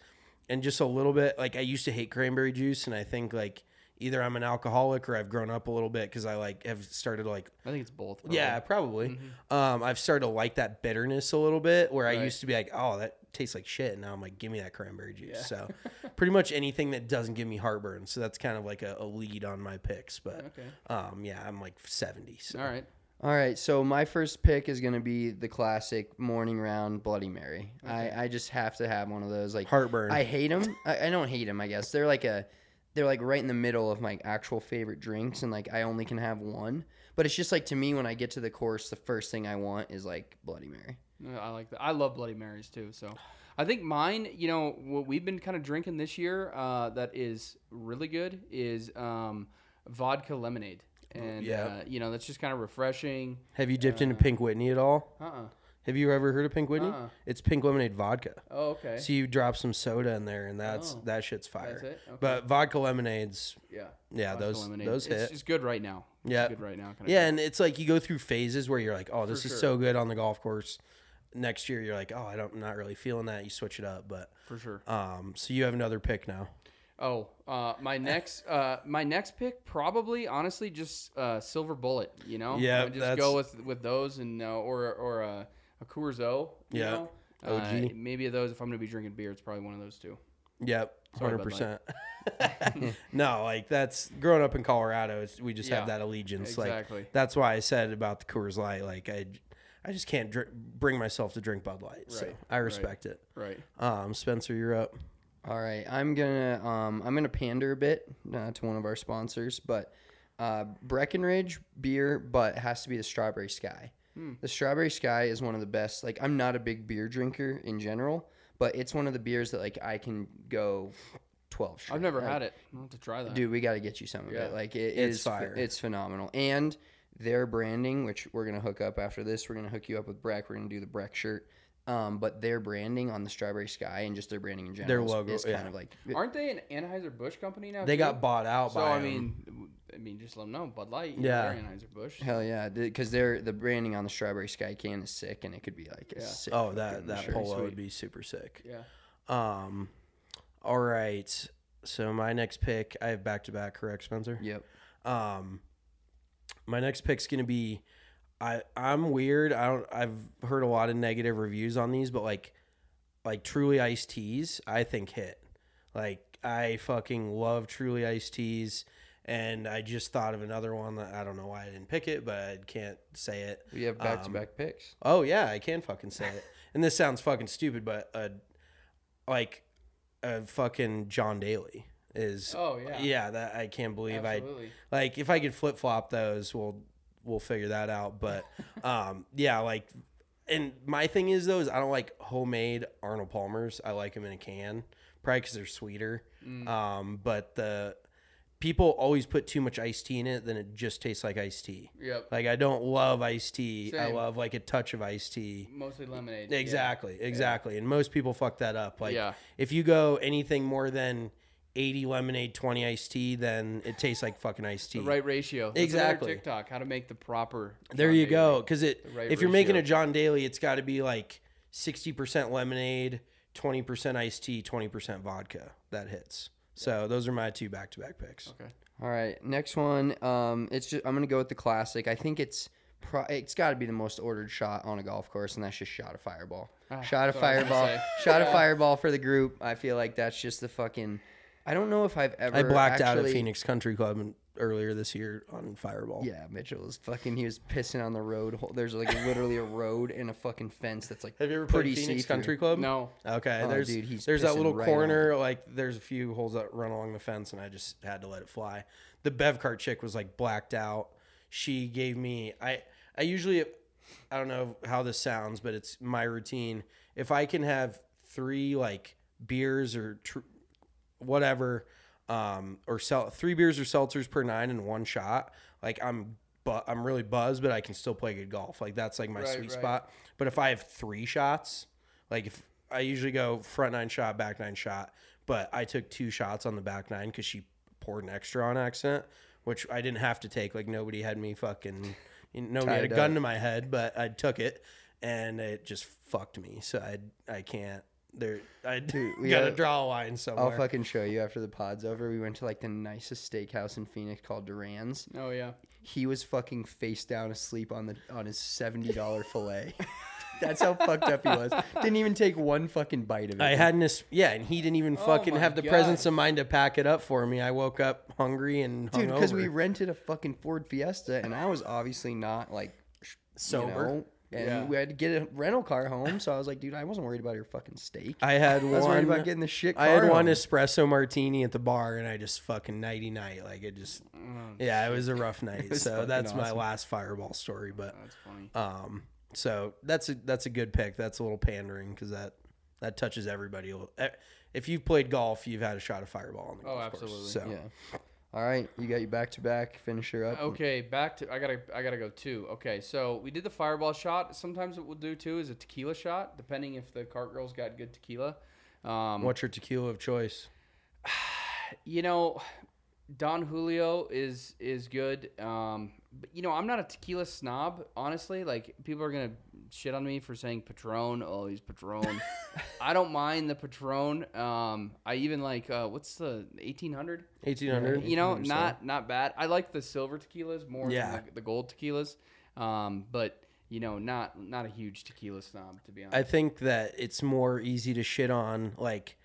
and just a little bit. Like I used to hate cranberry juice, and I think like either I'm an alcoholic or I've grown up a little bit because I like have started like I think it's both. probably. yeah, probably. Um, I've started to like that bitterness a little bit, where I used to be like, oh, that tastes like shit. And now I'm like, give me that cranberry juice. So, pretty much anything that doesn't give me heartburn. So that's kind of like a, a lead on my picks. But Okay. um, yeah, I'm like 70. So. All right. All right, so my first pick is gonna be the classic morning round Bloody Mary. I, I just have to have one of those. Like Heartburn. I hate them. I, I don't hate them. I guess they're like a, they're like right in the middle of my actual favorite drinks, and like I only can have one. But it's just like to me when I get to the course, the first thing I want is like Bloody Mary. Yeah, I like that. I love Bloody Marys too. So, I think mine. You know, what we've been kind of drinking this year uh, that is really good is um, vodka lemonade, and Yeah. uh, you know that's just kind of refreshing. Have you dipped into Pink Whitney at all? Uh. uh Have you ever heard of Pink Whitney? Uh-uh. It's pink lemonade vodka. Oh, okay. So you drop some soda in there, and that's Oh. that shit's fire. That's it? Okay. But vodka lemonades, yeah. yeah, Vodka those lemonade. those it's hit. just good right now. It's Yeah. good right now. Yeah, and it's like you go through phases where you're like, oh, this For is sure. so good on the golf course. Next year, you're like, oh, I don't, I'm not really feeling that. You switch it up, but for sure. um, so you have another pick now. Oh, uh, my next, uh, my next pick probably, honestly, just uh, Silver Bullet. You know, Yeah, just go with with those and uh, or or uh, a Coors O. You Yeah, know? OG. Uh, maybe of those. If I'm gonna be drinking beer, it's probably one of those two. Yep, Hundred percent. No, like that's growing up in Colorado. It's, we just have that allegiance. exactly. Like that's why I said about the Coors Light. Like I, I just can't dr- bring myself to drink Bud Light. So Right, I right. respect it. Right. Um, Spencer, you're up. All right, I'm gonna um, I'm gonna pander a bit uh, to one of our sponsors, but uh, Breckenridge beer, but it has to be the Strawberry Sky. Hmm. The Strawberry Sky is one of the best. Like I'm not a big beer drinker in general, but it's one of the beers that like I can go twelve. Straight. I've never Like, had it. I'll have to try that. Dude, we got to get you some of Yeah. it. Like it It's is ph- fire. It's phenomenal. And their branding, which we're gonna hook up after this, we're gonna hook you up with Breck. We're gonna do the Breck shirt. Um, but their branding on the Strawberry Sky and just their branding in general Their is- logo, is yeah. kind of like Aren't they an Anheuser Busch company now? They too? got bought out So by I 'em. mean, w- I mean, just let them know Bud Light. Yeah. Yeah, Anheuser Busch. hell yeah, because they're the branding on the Strawberry Sky can is sick, and it could be like a Yeah. sick. Oh, that fucking that shirt. polo Sweet. would be super sick. Yeah. Um, all right. So my next pick, I have back to back. Correct, Spencer? Yep. Um, my next pick's gonna be, I I'm weird. I don't. I've heard a lot of negative reviews on these, but like, like truly iced teas, I think hit. Like I fucking love truly iced teas, and I just thought of another one that I don't know why I didn't pick it, but I can't say it. We have back to Um, back picks. Oh yeah, I can fucking say it. And this sounds fucking stupid, but uh, like a fucking John Daly is. Oh, yeah. Yeah, that I can't believe Absolutely. I like if I could flip flop those, we'll we'll figure that out. But um, yeah, like. And my thing is though is I don't like homemade Arnold Palmers. I like them in a can, probably because they're sweeter. Mm. Um, but the people always put too much iced tea in it, then it just tastes like iced tea. Yep. Like I don't love iced tea. I love like a touch of iced tea. Mostly lemonade. yeah. Exactly, exactly. And most people fuck that up. Like Yeah. if you go anything more than 80 lemonade, 20 iced tea, then it tastes like fucking iced tea. The right ratio. That's Exactly. TikTok. How to make the proper. There you Daly. go. Because it, right if you're making a. John Daly, it's got to be like 60% lemonade, 20% iced tea, 20% vodka. That hits. So those are my two back-to-back picks. Okay. All right, next one. Um, it's just I'm gonna go with the classic. I think it's pro- it's got to be the most ordered shot on a golf course, and that's just shot a fireball. Ah, shot of that's what I was gonna fireball. Shot of Yeah. fireball for the group. I feel like that's just the fucking. I don't know if I've ever. I blacked out at Phoenix Country Club earlier this year on Fireball. Yeah, Mitchell was fucking. He was pissing on the road. There's like literally a road and a fucking fence that's like Have you ever pretty played Phoenix see-through. Country Club? No. Okay, Oh, there's dude, he's there's that little right on corner. Like there's a few holes that run along the fence, and I just had to let it fly. The bev cart chick was like blacked out. She gave me I I usually I don't know how this sounds, but it's my routine. If I can have three like beers or tr- whatever, um, or sell three beers or seltzers per nine in one shot, like I'm. But I'm really buzzed, but I can still play good golf. Like that's like my Right, sweet right. spot. But if I have three shots, like if I usually go front nine shot, back nine shot, but I took two shots on the back nine because she poured an extra on accident, which I didn't have to take. Like nobody had me fucking, you know, nobody had a gun up. to my head, but I took it, and it just fucked me. So I I can't. There, I we gotta gotta- draw a line somewhere. I'll fucking show you after the pod's over. We went to like the nicest steakhouse in Phoenix called Durant's. Oh yeah. He was fucking face down asleep on the on his seventy dollar fillet. That's how fucked up he was. Didn't even take one fucking bite of it. I hadn't, this, yeah, and he didn't even Oh fucking my have the God. presence of mind to pack it up for me. I woke up hungry and dude because we rented a fucking Ford Fiesta and I was obviously not like sh- Sober. you know, and Yeah. we had to get a rental car home. So I was like, dude, I wasn't worried about your fucking steak. I had I one. was worried about getting the shit. I had car one espresso martini at the bar, and I just fucking nighty night. Like it just, yeah, it was a rough night. so that's my last fireball story. But That's funny. um, so that's a that's a good pick. That's a little pandering because that that touches everybody. If you've played golf, you've had a shot of fireball on the Oh, golf absolutely. course. So Yeah. All right, you got your back to back finisher up. Okay, back to I gotta I gotta go two. Okay, so we did the fireball shot. Sometimes what we'll do too is a tequila shot, depending if the cart girl's got good tequila. Um, what's your tequila of choice? you know, Don Julio is is good. Um, but you know, I'm not a tequila snob, honestly. Like people are gonna shit on me for saying Patron. Oh, he's Patron. I don't mind the Patron. Um, I even like uh, what's the 1800? Eighteen hundred. You know, not not bad. I like the silver tequilas more Yeah. than the, the gold tequilas. Um, but you know, not not a huge tequila snob to be honest. I think that it's more easy to shit on. Like,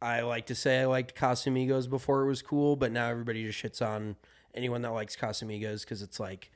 I like to say I liked Casamigos before it was cool, but now everybody just shits on anyone that likes Casamigos because it's like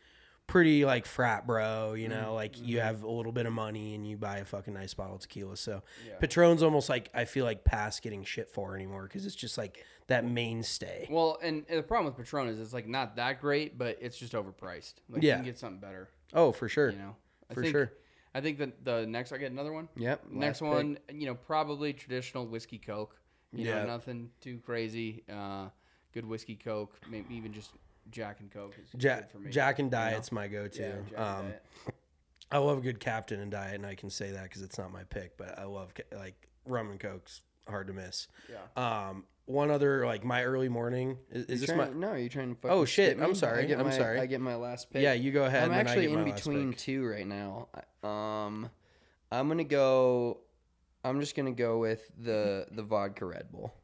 pretty like frat bro, you know, like you have a little bit of money and you buy a fucking nice bottle of tequila. So Patron's almost like I feel like past getting shit for anymore because it's just like that mainstay. well, and, and the problem with Patron is it's like not that great, but it's just overpriced. Like Yeah. you can get something better. Oh, for sure. You know, I For think, sure. I think that the next I get another one. Yep, Next pick. one, you know, probably traditional whiskey coke. You Yeah. know, nothing too crazy. Uh, good whiskey coke, maybe even just Jack and Coke is Jack, good for me. Jack and you know? Diet's my go-to. Yeah, Jack and um, Diet. I love a good captain and diet, and I can say that because it's not my pick, but I love like rum and cokes. Hard to miss. Yeah. Um, one other like my early morning is, is this Trying- my? no, you're trying to. Oh, shit, I'm sorry, I get I'm my, sorry. I get my last pick. Yeah, you go ahead I'm and then I actually get in my between two right now. Um, I'm gonna go. I'm just gonna go with the the vodka Red Bull.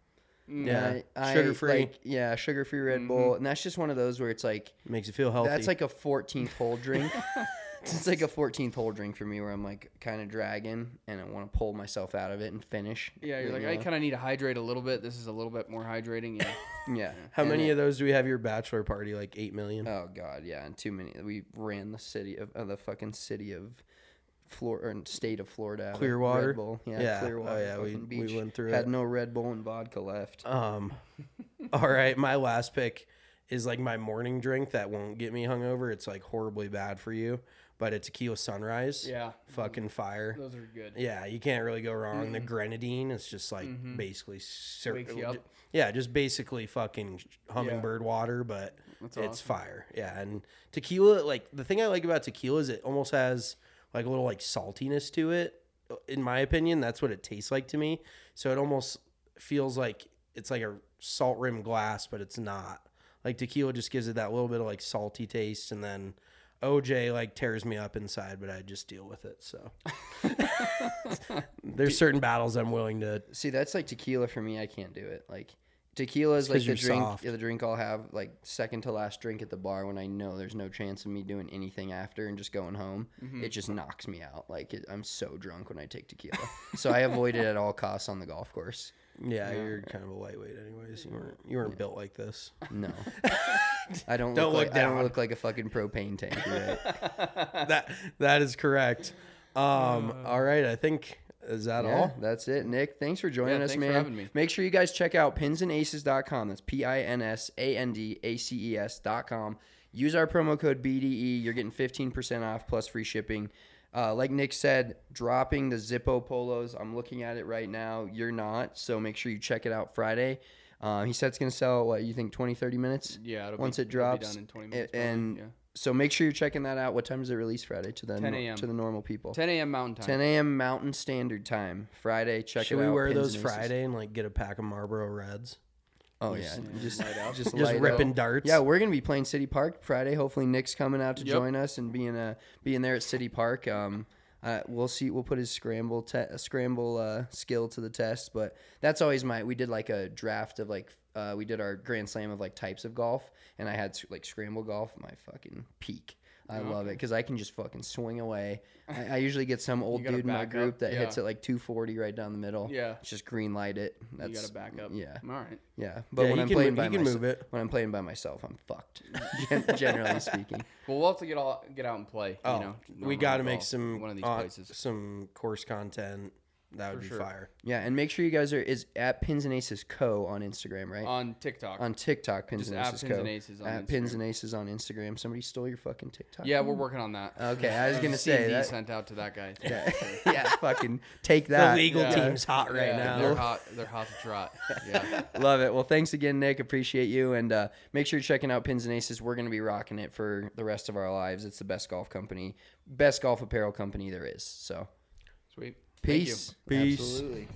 Yeah, I- I, sugar free like, yeah, sugar free Red Bull, and that's just one of those where it's like makes you feel healthy. that's like a 14th hole drink. it's like a 14th hole drink for me where I'm like kind of dragging and I want to pull myself out of it and finish. Yeah, you're you like, I kind of need to hydrate a little bit. This is a little bit more hydrating. Yeah. yeah. How and many of those do we have at your bachelor party? Like eight million. Oh god, yeah, and too many. We ran the city of uh, the fucking city of Florida or state of Florida. Clearwater? Red Bull. Yeah, Yeah. Oh, Clearwater. yeah, we- fucking we beach. went through it. Had it. no Red Bull and vodka left. Um, all right, my last pick is like my morning drink that won't get me hungover. It's like horribly bad for you, but it's tequila sunrise. Yeah. fucking fire. Those are good. Yeah, you can't really go wrong. The grenadine is just like basically cer- you up. Yeah, just basically fucking hummingbird water, but That's it's awesome. fire. Yeah, and tequila, like the thing I like about tequila is it almost has like a little like saltiness to it. In my opinion, that's what it tastes like to me. So it almost feels like it's like a salt rim glass, but it's not. Like tequila just gives it that little bit of like salty taste, and then OJ like tears me up inside, but I just deal with it. So there's certain battles I'm willing to. See, that's like tequila for me. I can't do it. Like tequila is like the drink, soft. the drink I'll have like second to last drink at the bar when I know there's no chance of me doing anything after and just going home. Mm-hmm. It just knocks me out. Like it, I'm so drunk when I take tequila, so I avoid it at all costs on the golf course. Yeah, you're kind of a lightweight, anyways. You weren't you weren't built like this. No, I don't. Don't look, look like, I don't look like a fucking propane tank. Right. that that is correct. Um, all right, I think is that Yeah, all. that's it. Nick, thanks for joining Yeah, us, thanks for man. having me. Make sure you guys check out pinsandaces.com. That's P I N S A N D A C E S.com. Use our promo code BDE. You're getting 15% off plus free shipping. Uh, like Nick said, dropping the Zippo polos. I'm looking at it right now. You're not. So make sure you check it out Friday. Uh, he said it's going to sell, what, you think 20, 30 minutes? Yeah, it'll Once be, it it'll be drops. done in 20 A- minutes. probably, and yeah. So make sure you're checking that out. What time is it released Friday to the 10 no- a.m.. to the normal people? 10 a.m. Mountain Time. 10 a.m. Mountain Standard Time. Friday. Check Should it out. we wear Pins those and Aces. Friday and like get a pack of Marlboro Reds? Oh yeah, just just, Just light ripping up. darts. Yeah, we're gonna be playing City Park Friday. Hopefully, Nick's coming out to Yep. join us and being uh being there at City Park. Um, uh, we'll see. We'll put his scramble te- scramble uh, skill to the test. But that's always my. We did like a draft of like uh, we did our Grand Slam of like types of golf, and I had like scramble golf. My fucking peak. I love it because I can just fucking swing away. I, I usually get some old dude in my group up, that hits it like 240 right down the middle. Yeah. It's just green light it. That's you got to back up. Yeah. All right. yeah, but Yeah, when I'm can playing mo- by can myself, move it. when I'm playing by myself, I'm fucked. Generally speaking. Well, we'll have to get all get out and play. Oh, you know, we got to make some one of these uh, places. some course content. That would be sure. fire. Yeah, and make sure you guys are is at Pins and Aces Co on Instagram, right? On TikTok. on TikTok, Pins Just and at Aces Pins Co. and Aces on at Pins and Aces on Instagram. Somebody stole your fucking TikTok. yeah, we're working on that. Okay, I was gonna say that. sent out to that guy. Yeah, yeah, fucking take that. the legal yeah. team's hot right Yeah, now. They're hot. They're hot to trot. Yeah. Love it. Well, thanks again, Nick. Appreciate you. And uh, make sure you're checking out Pins and Aces. We're going to be rocking it for the rest of our lives. It's the best golf company, best golf apparel company there is. So, Sweet. Thank you. peace. Peace. Absolutely.